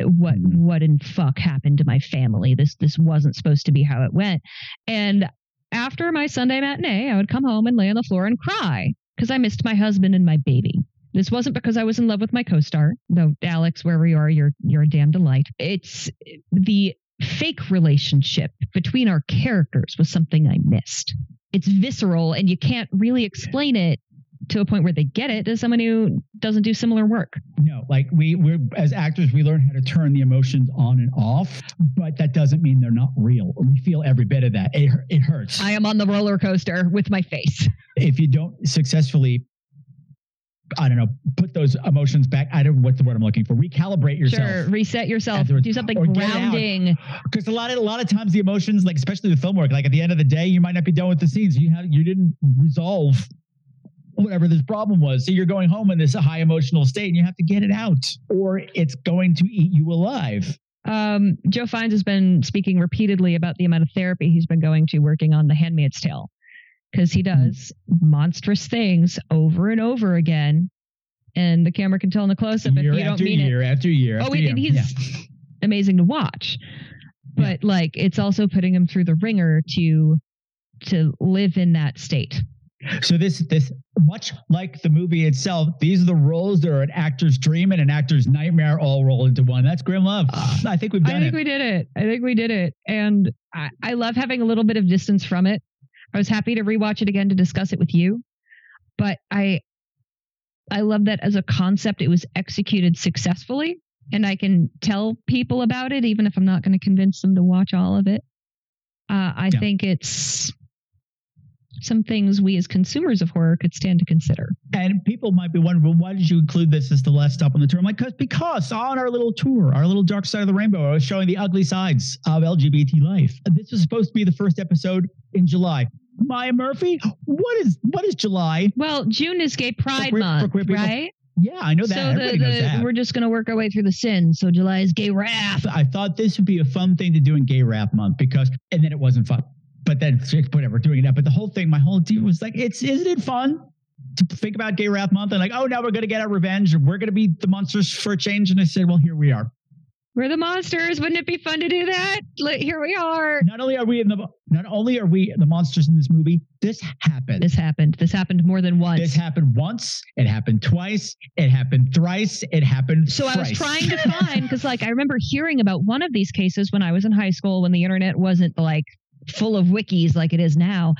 What mm-hmm. what in fuck happened to my family? This this wasn't supposed to be how it went. And after my sunday matinee i would come home and lay on the floor and cry because i missed my husband and my baby. This wasn't because i was in love with my co-star though alex wherever you are you're you're a damn delight. It's the fake relationship between our characters was something i missed. It's visceral and you can't really explain it to a point where they get it as someone who doesn't do similar work No, like we we're as actors, we learn how to turn the emotions on and off, but that doesn't mean they're not real. We feel every bit of that. It it hurts. I am on the roller coaster with my face. if you don't successfully I don't know, put those emotions back. I don't know what the word I'm looking for. Recalibrate yourself. Sure, reset yourself. Afterwards. Do something Or grounding. Because a lot of a lot of times the emotions, like especially the film work, like at the end of the day, you might not be done with the scenes. You have you didn't resolve whatever this problem was. So you're going home in this high emotional state and you have to get it out. Or it's going to eat you alive. Um, Joe Fiennes has been speaking repeatedly about the amount of therapy he's been going to working on The Handmaid's Tale because he does monstrous things over and over again, and the camera can tell in the close-up if year you don't after mean year it. after year. Oh, after and, year. and he's Yeah. amazing to watch, but like it's also putting him through the ringer to to live in that state. So this this much like the movie itself, these are the roles that are an actor's dream and an actor's nightmare all roll into one. That's Grimm Love. I think we've done. I think it. we did it. I think we did it. And I, I love having a little bit of distance from it. I was happy to rewatch it again to discuss it with you. But I I love that as a concept it was executed successfully. And I can tell people about it, even if I'm not going to convince them to watch all of it. Uh, I Yeah. think it's some things we as consumers of horror could stand to consider. And people might be wondering, well, why did you include this as the last stop on the tour? I'm like, because because on our little tour, our little dark side of the rainbow, I was showing the ugly sides of LGBT life. This was supposed to be the first episode in July. Maya Murphy, what is what is July? Well, June is Gay Pride for Month, people. right? Yeah, I know that. So the, the- that. we're just going to work our way through the sins. So July is Gay Wrath. I thought this would be a fun thing to do in Gay Rap Month because, and then it wasn't fun. But then whatever, doing that. But the whole thing, my whole team was like, it's isn't it fun to think about Gay Rap Month and like, oh, now we're gonna get our revenge. We're gonna be the monsters for a change. And I said, well, here we are. We're the monsters. Wouldn't it be fun to do that? Like, here we are. Not only are we in the not only are we the monsters in this movie, this happened. This happened. This happened more than once. This happened once. It happened twice. It happened thrice. It happened. So I was trying to find because, like, I remember hearing about one of these cases when I was in high school when the internet wasn't like full of wikis like it is now.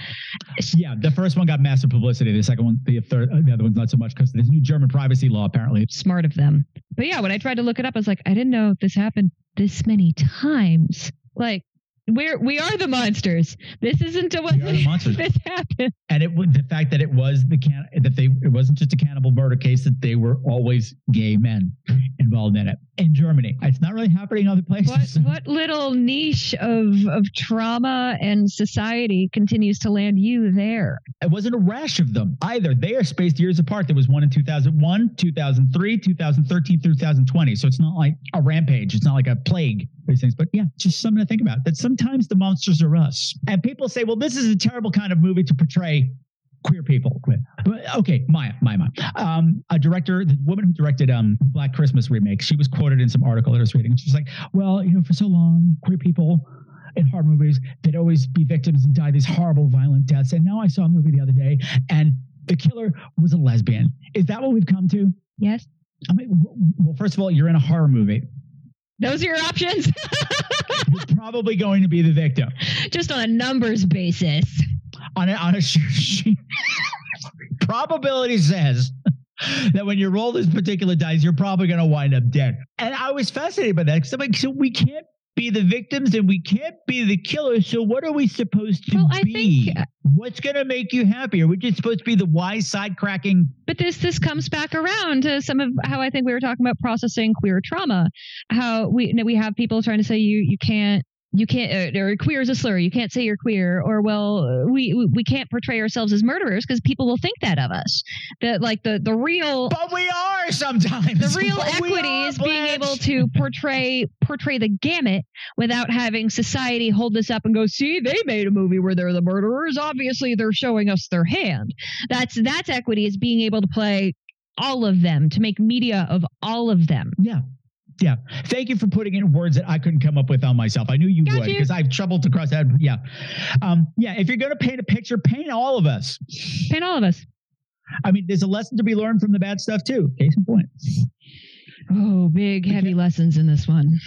Yeah, the first one got massive publicity. The second one, the third, the other one's not so much because there's new German privacy law apparently. Smart of them. But yeah, when I tried to look it up, I was like, I didn't know this happened this many times. Like, we're we are the monsters. This isn't a We are the monsters. this happened. And it would the fact that it was the can that they it wasn't just a cannibal murder case that they were always gay men involved in it in Germany. It's not really happening in other places. What what little niche of of trauma and society continues to land you there? It wasn't a rash of them either. They are spaced years apart. There was one in 2001, 2003, 2013, 2020. So it's not like a rampage. It's not like a plague. These things, but yeah, just something to think about. That sometimes the monsters are us. And people say, well, this is a terrible kind of movie to portray queer people. But okay, Maya, Maya, Maya. Um, a director, the woman who directed um Black Christmas remake, she was quoted in some article that I was reading. She's like, well, you know, for so long, queer people in horror movies, they'd always be victims and die these horrible, violent deaths. And now I saw a movie the other day, and the killer was a lesbian. Is that what we've come to? Yes. I mean, well, first of all, you're in a horror movie. Those are your options. You're probably going to be the victim. Just on a numbers basis. On a, on a probability says that when you roll this particular dice, you're probably going to wind up dead. And I was fascinated by that because I'm like, so we can't be the victims and we can't be the killers. So what are we supposed to Well, I be? think- uh, What's going to make you happy? Are we just supposed to be the wise side cracking? But this this comes back around to some of how I think we were talking about processing queer trauma. How we you know, we have people trying to say you you can't you can't uh, or queer is a slur. You can't say you're queer, or well, we we- can't portray ourselves as murderers because people will think that of us. That like the the real But we are sometimes. the real But equity are, is being able to portray portray the gamut without having society hold this up and go see they made a movie where they're the murderers obviously they're showing us their hand that's that's equity is being able to play all of them to make media of all of them Yeah. Yeah. Thank you for putting in words that I couldn't come up with on myself. I knew you Got would because I've troubled to cross that. Yeah. Um, yeah. If you're going to paint a picture, paint all of us. paint all of us I mean, there's a lesson to be learned from the bad stuff too. Case in point. oh big heavy lessons in this one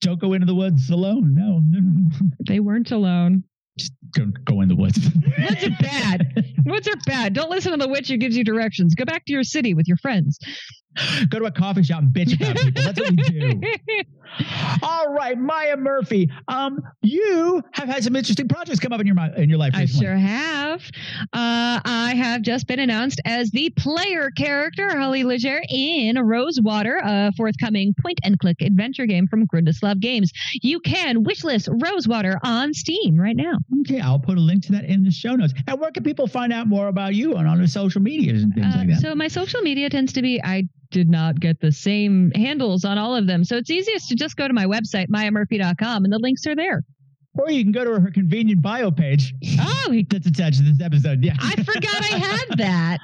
Don't go into the woods alone. No, no, no. they weren't alone Just go, go in the woods. woods are bad woods are bad don't listen to the witch who gives you directions go back to your city with your friends go to a coffee shop and bitch about people. That's what we do. All right, Maya Murphy. Um, you have had some interesting projects come up in your in your life I sure have. Uh, I have just been announced as the player character, Harley Leger, in Rosewater, a forthcoming point and click adventure game from Grundislav Games. You can wishlist Rosewater on Steam right now. Okay, I'll put a link to that in the show notes. And where can people find out more about you on, on the social medias and things Uh, like that? so my social media tends to be I did not get the same handles on all of them. So it's easiest to just go to my website, mayamurphy.com, and the links are there. Or you can go to her convenient bio page. Oh, that's attached to this episode. Yeah. I forgot I had that.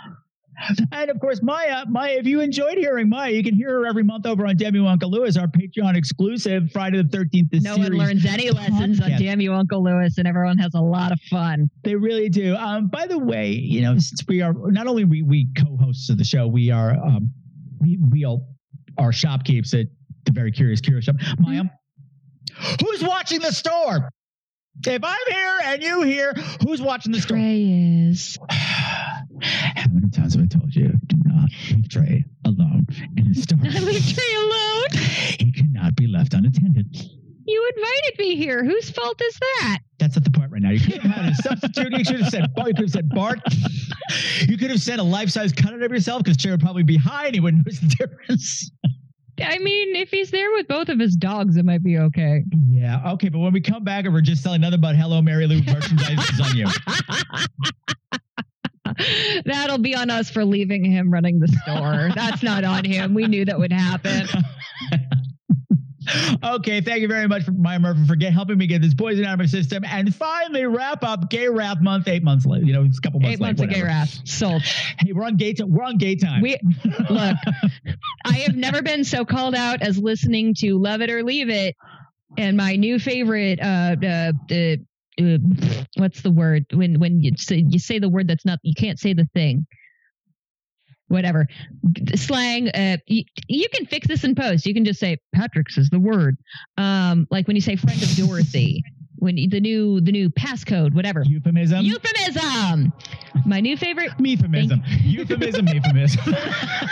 And of course, Maya, Maya, if you enjoyed hearing Maya, you can hear her every month over on Damn You Uncle Lewis, our Patreon exclusive Friday the 13th. The No one learns any lessons on. Damn You Uncle Lewis, and everyone has a lot of fun. They really do. Um, by the way, you know, since we are not only we, we co-hosts of the show, we are um, we, we all are shopkeepers at the Very Curious Curio Shop. Maya, mm-hmm. who's watching the store? If I'm here and you here, who's watching the store? Trey is. How many times have I told you do not leave Trey alone in the store? I leave Trey alone. He cannot be left unattended. You invited me here. Whose fault is that? That's not the point right now. You could have had a substitute. You should have said Bart. You could have said Bart. You could have said a life-size cut out of yourself because Trey would probably be high and he wouldn't notice the difference. I mean, if he's there with both of his dogs, it might be okay. Yeah, okay, but when we come back and we're just selling nothing about Hello Mary Lou merchandise is on you. That'll be on us for leaving him running the store. That's not on him. We knew that would happen. Okay, thank you very much for Maya Murphy for get, helping me get this poison out of my system and finally wrap up Gay Wrath Month. Eight months late, you know, it's a couple months Eight late. months of gay whatever. wrath. Sold. Hey, we're on gay. T- we're on gay time. We look. I have never been so called out as listening to "Love It or Leave It," and my new favorite. Uh, uh, uh, uh what's the word when when you say you say the word that's not you can't say the thing. Whatever slang. Uh, you, you can fix this in post. You can just say Patrick's is the word. Um, like when you say friend of Dorothy. When you- the new the new passcode, whatever. Euphemism. Euphemism. My new favorite. Euphemism. Euphemism. Euphemism.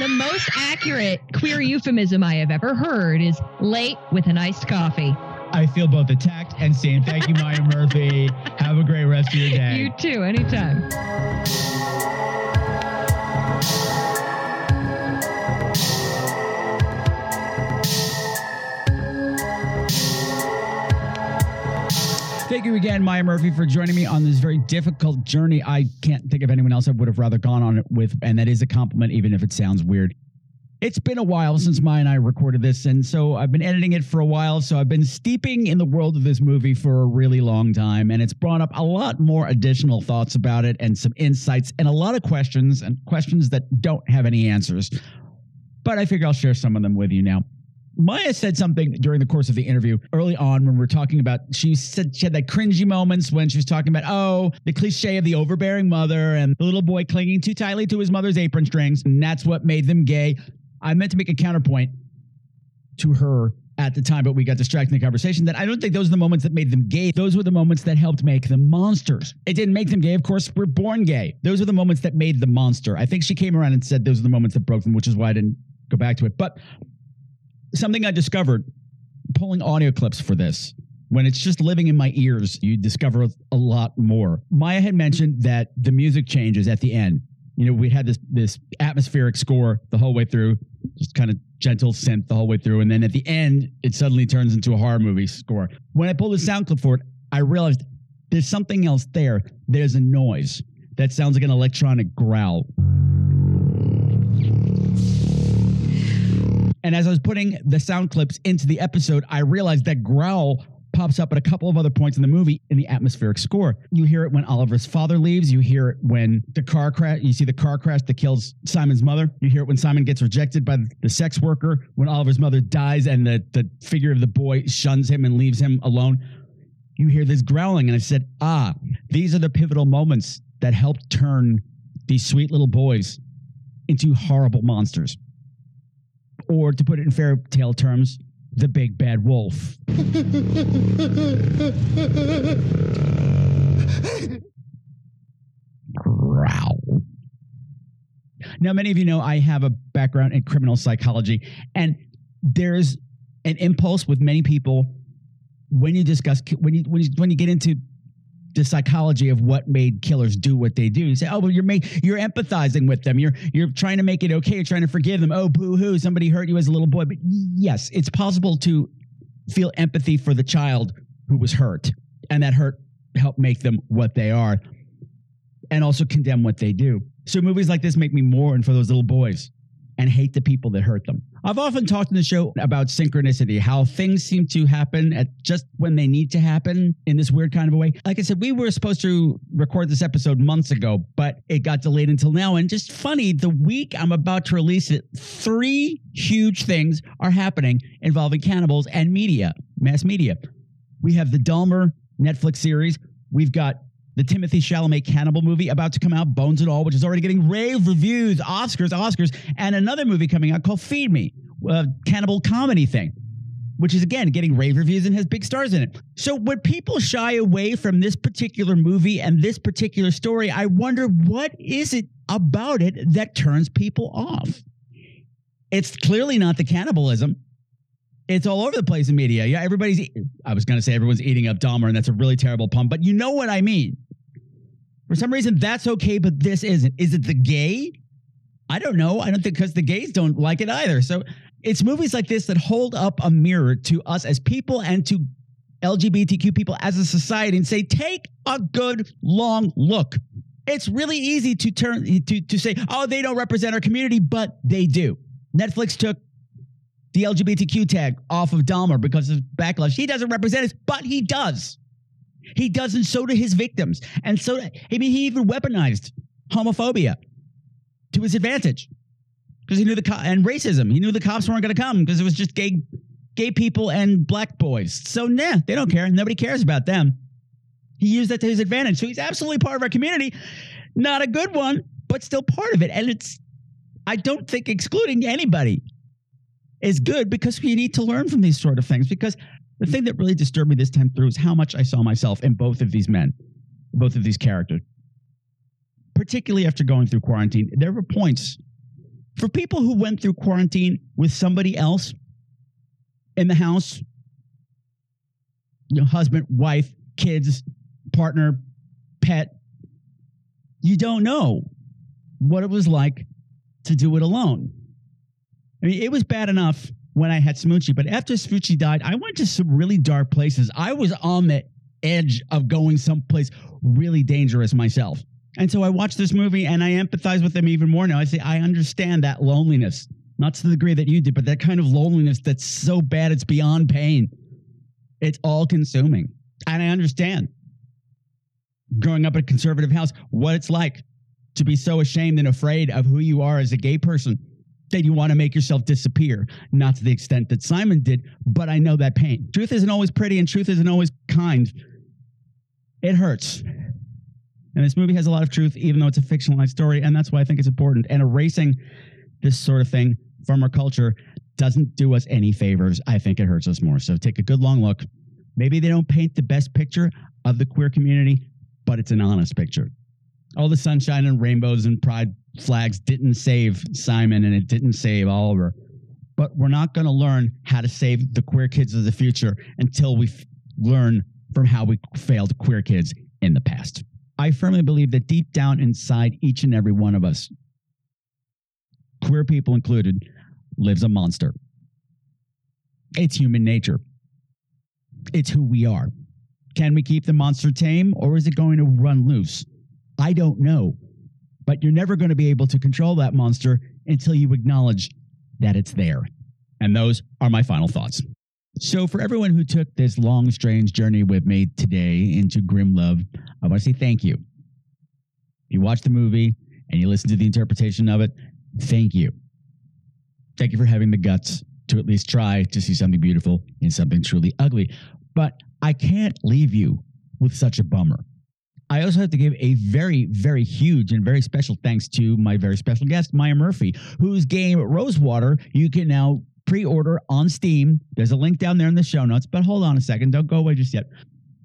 The most accurate queer euphemism I have ever heard is late with an iced coffee. I feel both attacked and seen. Thank you, Maya Murphy. Have a great rest of your day. You too, anytime. Thank you again, Maya Murphy, for joining me on this very difficult journey. I can't think of anyone else I would have rather gone on it with, and that is a compliment, even if it sounds weird. It's been a while since Maya and I recorded this, and so I've been editing it for a while. So I've been steeping in the world of this movie for a really long time, and it's brought up a lot more additional thoughts about it and some insights and a lot of questions and questions that don't have any answers. But I figure I'll share some of them with you now. Maya said something during the course of the interview early on when we are talking about she said she had that cringy moments when she was talking about oh the cliche of the overbearing mother and the little boy clinging too tightly to his mother's apron strings and that's what made them gay. I meant to make a counterpoint to her at the time, but we got distracted in the conversation that I don't think those are the moments that made them gay. Those were the moments that helped make them monsters. It didn't make them gay. Of course, we're born gay. Those are the moments that made the monster. I think she came around and said those are the moments that broke them, which is why I didn't go back to it. But something I discovered pulling audio clips for this. When it's just living in my ears, you discover a lot more. Maya had mentioned that the music changes at the end. You know, we had this this atmospheric score the whole way through, just kind of gentle synth the whole way through, and then at the end, it suddenly turns into a horror movie score. When I pulled the sound clip for it, I realized there's something else there. There's a noise that sounds like an electronic growl. And as I was putting the sound clips into the episode, I realized that growl pops up at a couple of other points in the movie in the atmospheric score. You hear it when Oliver's father leaves. You hear it when the car crash, you see the car crash that kills Simon's mother. You hear it when Simon gets rejected by the sex worker, when Oliver's mother dies and the, the figure of the boy shuns him and leaves him alone. You hear this growling, and I said, ah, these are the pivotal moments that help turn these sweet little boys into horrible monsters or to put it in fairy tale terms, the big bad wolf. Growl. Now, many of you know I have a background in criminal psychology, and there's an impulse with many people when you discuss when you when you when you get into the psychology of what made killers do what they do. You say, "Oh, well, you're make, you're empathizing with them. You're you're trying to make it okay. You're trying to forgive them. Oh, boo hoo, somebody hurt you as a little boy." But yes, it's possible to feel empathy for the child who was hurt, and that hurt helped make them what they are, and also condemn what they do. So movies like this make me mourn for those little boys and hate the people that hurt them. I've often talked in the show about synchronicity, how things seem to happen at just when they need to happen in this weird kind of a way. Like I said, we were supposed to record this episode months ago, but it got delayed until now. And just funny, the week I'm about to release it, three huge things are happening involving cannibals and media, mass media. We have the Dahmer Netflix series. We've got the Timothée Chalamet cannibal movie about to come out, Bones and All, which is already getting rave reviews, Oscars, Oscars, and another movie coming out called Feed Me, a cannibal comedy thing, which is again getting rave reviews and has big stars in it. So when people shy away from this particular movie and this particular story, I wonder what is it about it that turns people off? It's clearly not the cannibalism. It's all over the place in media. Yeah, everybody's. I was going to say everyone's eating up Dahmer, and that's a really terrible pun, but you know what I mean. For some reason, that's okay, but this isn't. Is it the gay? I don't know. I don't think because the gays don't like it either. So it's movies like this that hold up a mirror to us as people and to LGBTQ people as a society and say, take a good long look. It's really easy to turn to, to say, oh, they don't represent our community, but they do. Netflix took the LGBTQ tag off of Dahmer because of backlash. He doesn't represent us, but he does. He does, and so do his victims. And so, I mean, he even weaponized homophobia to his advantage because he knew the co- and racism. He knew the cops weren't going to come because it was just gay, gay people and black boys. So, nah, they don't care. Nobody cares about them. He used that to his advantage. So he's absolutely part of our community. Not a good one, but still part of it. And it's, I don't think excluding anybody is good because we need to learn from these sort of things. Because the thing that really disturbed me this time through is how much I saw myself in both of these men, both of these characters. Particularly after going through quarantine, there were points for people who went through quarantine with somebody else in the house, you know, husband, wife, kids, partner, pet, you don't know what it was like to do it alone. I mean, it was bad enough when I had Smoochie, but after Smoochie died, I went to some really dark places. I was on the edge of going someplace really dangerous myself. And so I watched this movie and I empathize with them even more now. I say, I understand that loneliness, not to the degree that you did, but that kind of loneliness that's so bad it's beyond pain. It's all consuming. And I understand growing up in a conservative house what it's like to be so ashamed and afraid of who you are as a gay person that you want to make yourself disappear. Not to the extent that Simon did, but I know that pain. Truth isn't always pretty and truth isn't always kind. It hurts. And this movie has a lot of truth, even though it's a fictionalized story. And that's why I think it's important. And erasing this sort of thing from our culture doesn't do us any favors. I think it hurts us more. So take a good long look. Maybe they don't paint the best picture of the queer community, but it's an honest picture. All the sunshine and rainbows and pride flags didn't save Simon and it didn't save Oliver. But we're not going to learn how to save the queer kids of the future until we f- learn from how we failed queer kids in the past. I firmly believe that deep down inside each and every one of us, queer people included, lives a monster. It's human nature. It's who we are. Can we keep the monster tame or is it going to run loose? I don't know. But you're never going to be able to control that monster until you acknowledge that it's there. And those are my final thoughts. So, for everyone who took this long, strange journey with me today into Grimm Love, I want to say thank you. You watched the movie and you listened to the interpretation of it, thank you. Thank you for having the guts to at least try to see something beautiful in something truly ugly. But I can't leave you with such a bummer. I also have to give a very, very huge and very special thanks to my very special guest, Maya Murphy, whose game Rosewater you can now pre order on Steam. There's a link down there in the show notes, but hold on a second. Don't go away just yet.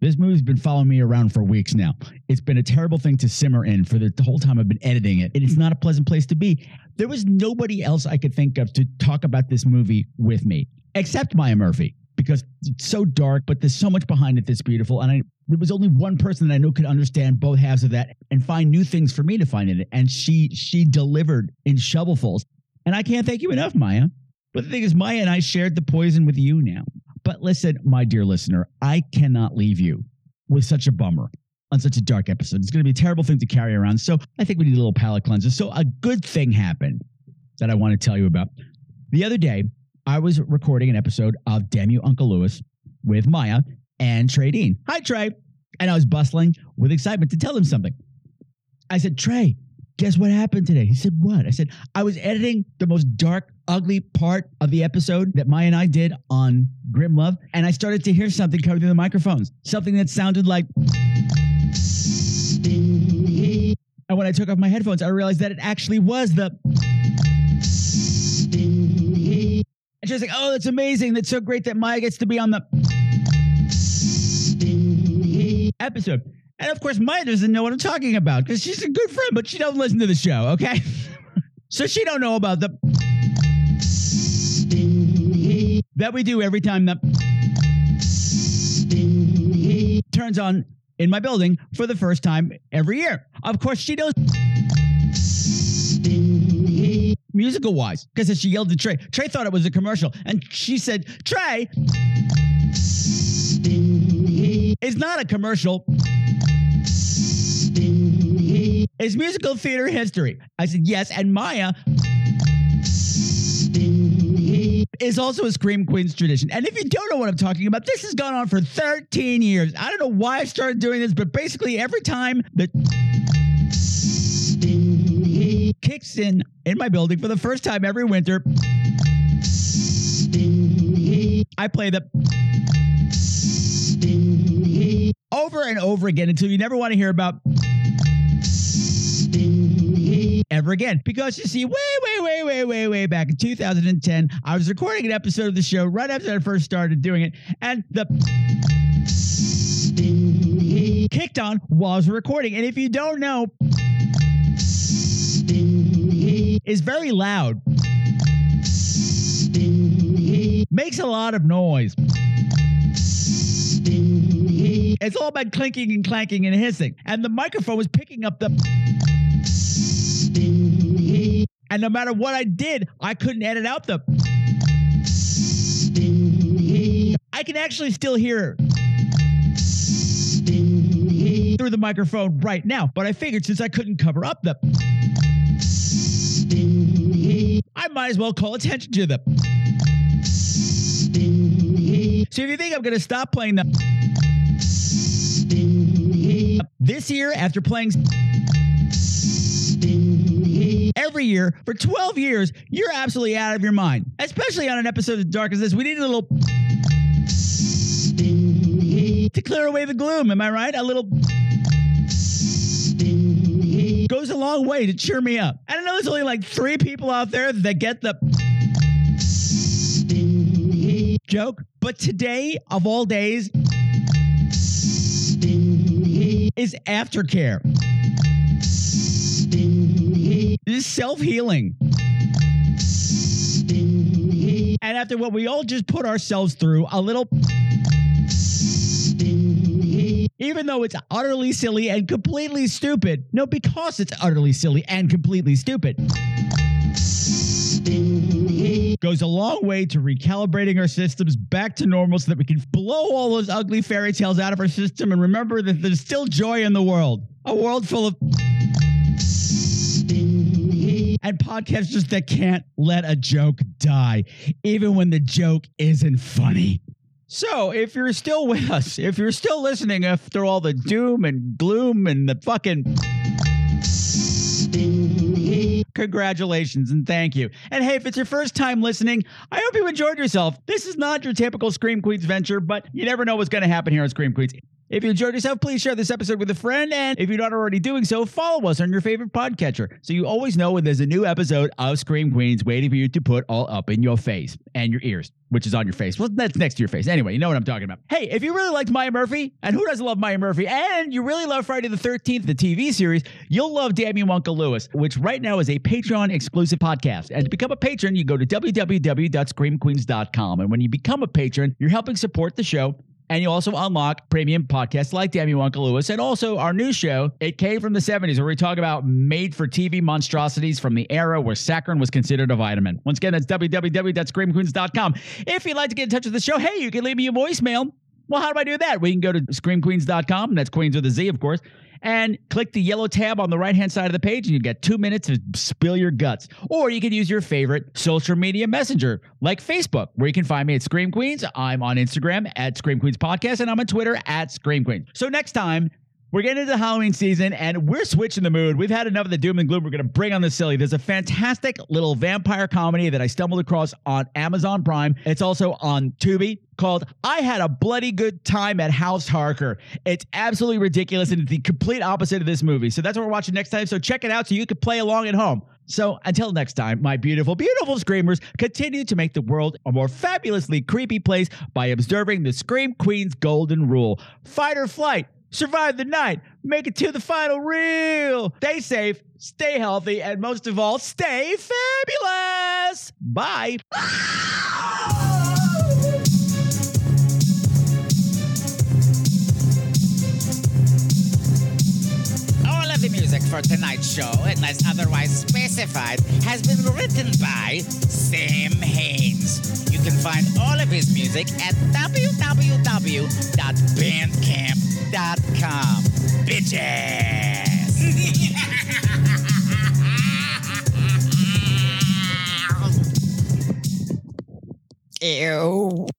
This movie's been following me around for weeks now. It's been a terrible thing to simmer in for the, whole time I've been editing it. And it's not a pleasant place to be. There was nobody else I could think of to talk about this movie with me, except Maya Murphy, because it's so dark, but there's so much behind it that's beautiful. And I there was only one person that I know could understand both halves of that and find new things for me to find in it. And she she delivered in shovelfuls. And I can't thank you enough, Maya. But the thing is, Maya and I shared the poison with you now. But listen, my dear listener, I cannot leave you with such a bummer on such a dark episode. It's going to be a terrible thing to carry around. So I think we need a little palate cleanser. So a good thing happened that I want to tell you about. The other day, I was recording an episode of Damn You Uncle Lewis with Maya and Trey Dean. Hi, Trey. And I was bustling with excitement to tell him something. I said, Trey, guess what happened today? He said, What? I said, I was editing the most dark, ugly part of the episode that Maya and I did on Grimm Love, and I started to hear something coming through the microphones, something that sounded like. And when I took off my headphones, I realized that it actually was the. And she like, Oh, that's amazing. That's so great that Maya gets to be on the episode. And of course, Maya doesn't know what I'm talking about because she's a good friend, but she don't listen to the show, okay? so she don't know about the that we do every time that turns on in my building for the first time every year. Of course, she knows musical wise because she yelled at Trey. Trey thought it was a commercial, and she said, "Trey." It's not a commercial. It's musical theater history. I said, yes. And Maya is also a Scream Queens tradition. And if you don't know what I'm talking about, this has gone on for 13 years. I don't know why I started doing this, but basically every time the kicks in in my building for the first time every winter, I play the over and over again until you never want to hear about ever again. Because you see, way, way, way, way, way, way back in 2010, I was recording an episode of the show right after I first started doing it, and the kicked on while I was recording. And if you don't know, is very loud. Makes a lot of noise. It's all about clinking and clanking and hissing. And the microphone was picking up the. And no matter what I did, I couldn't edit out the. I can actually still hear through the microphone right now, but I figured since I couldn't cover up the. I might as well call attention to them. So if you think I'm going to stop playing them this year after playing every year for 12 years, you're absolutely out of your mind. Especially on an episode as dark as this. We need a little to clear away the gloom. Am I right? A little goes a long way to cheer me up. I don't know there's only like three people out there that get the joke, but today of all days is aftercare. This is self healing. And after what we all just put ourselves through, a little. Even though it's utterly silly and completely stupid. No, because it's utterly silly and completely stupid. Goes a long way to recalibrating our systems back to normal so that we can blow all those ugly fairy tales out of our system and remember that there's still joy in the world. A world full of. And podcasters that can't let a joke die, even when the joke isn't funny. So, if you're still with us, if you're still listening after all the doom and gloom and the fucking. Congratulations and thank you. And hey, if it's your first time listening, I hope you enjoyed yourself. This is not your typical Scream Queens venture, but you never know what's going to happen here on Scream Queens. If you enjoyed yourself, please share this episode with a friend. And if you're not already doing so, follow us on your favorite podcatcher so you always know when there's a new episode of Scream Queens waiting for you to put all up in your face and your ears, which is on your face. Well, that's next to your face. Anyway, you know what I'm talking about. Hey, if you really liked Maya Murphy, and who doesn't love Maya Murphy, and you really love Friday the 13th, the TV series, you'll love You Uncle Lewis, which right now is a Patreon exclusive podcast. And to become a patron, you go to www.screamqueenz.com. And when you become a patron, you're helping support the show and you also unlock premium podcasts like You Uncle Lewis and also our new show, It Came from the 70s, where we talk about made for TV monstrosities from the era where saccharin was considered a vitamin. Once again, that's www.screamqueenz.com. If you'd like to get in touch with the show, hey, you can leave me a voicemail. Well, how do I do that? We can go to screamqueenz.com. That's Queens with a Z, of course and click the yellow tab on the right hand side of the page, and you get two minutes to spill your guts. Or you can use your favorite social media messenger like Facebook, where you can find me at Scream Queens. I'm on Instagram at Scream Queens Podcast, and I'm on Twitter at Scream Queens. So next time, we're getting into the Halloween season and we're switching the mood. We've had enough of the doom and gloom. We're going to bring on the silly. There's a fantastic little vampire comedy that I stumbled across on Amazon Prime. It's also on Tubi called I Had a Bloody Good Time at House Harker. It's absolutely ridiculous and it's the complete opposite of this movie. So that's what we're watching next time. So check it out so you can play along at home. So until next time, my beautiful, beautiful screamers, continue to make the world a more fabulously creepy place by observing the Scream Queen's golden rule fight or flight survive the night, make it to the final reel. Stay safe, stay healthy, and most of all, stay fabulous. Bye. All of the music for tonight's show, unless otherwise specified, has been written by Sam Haynes. You can find all of his music at www.bandcamp.com. Bitches! you.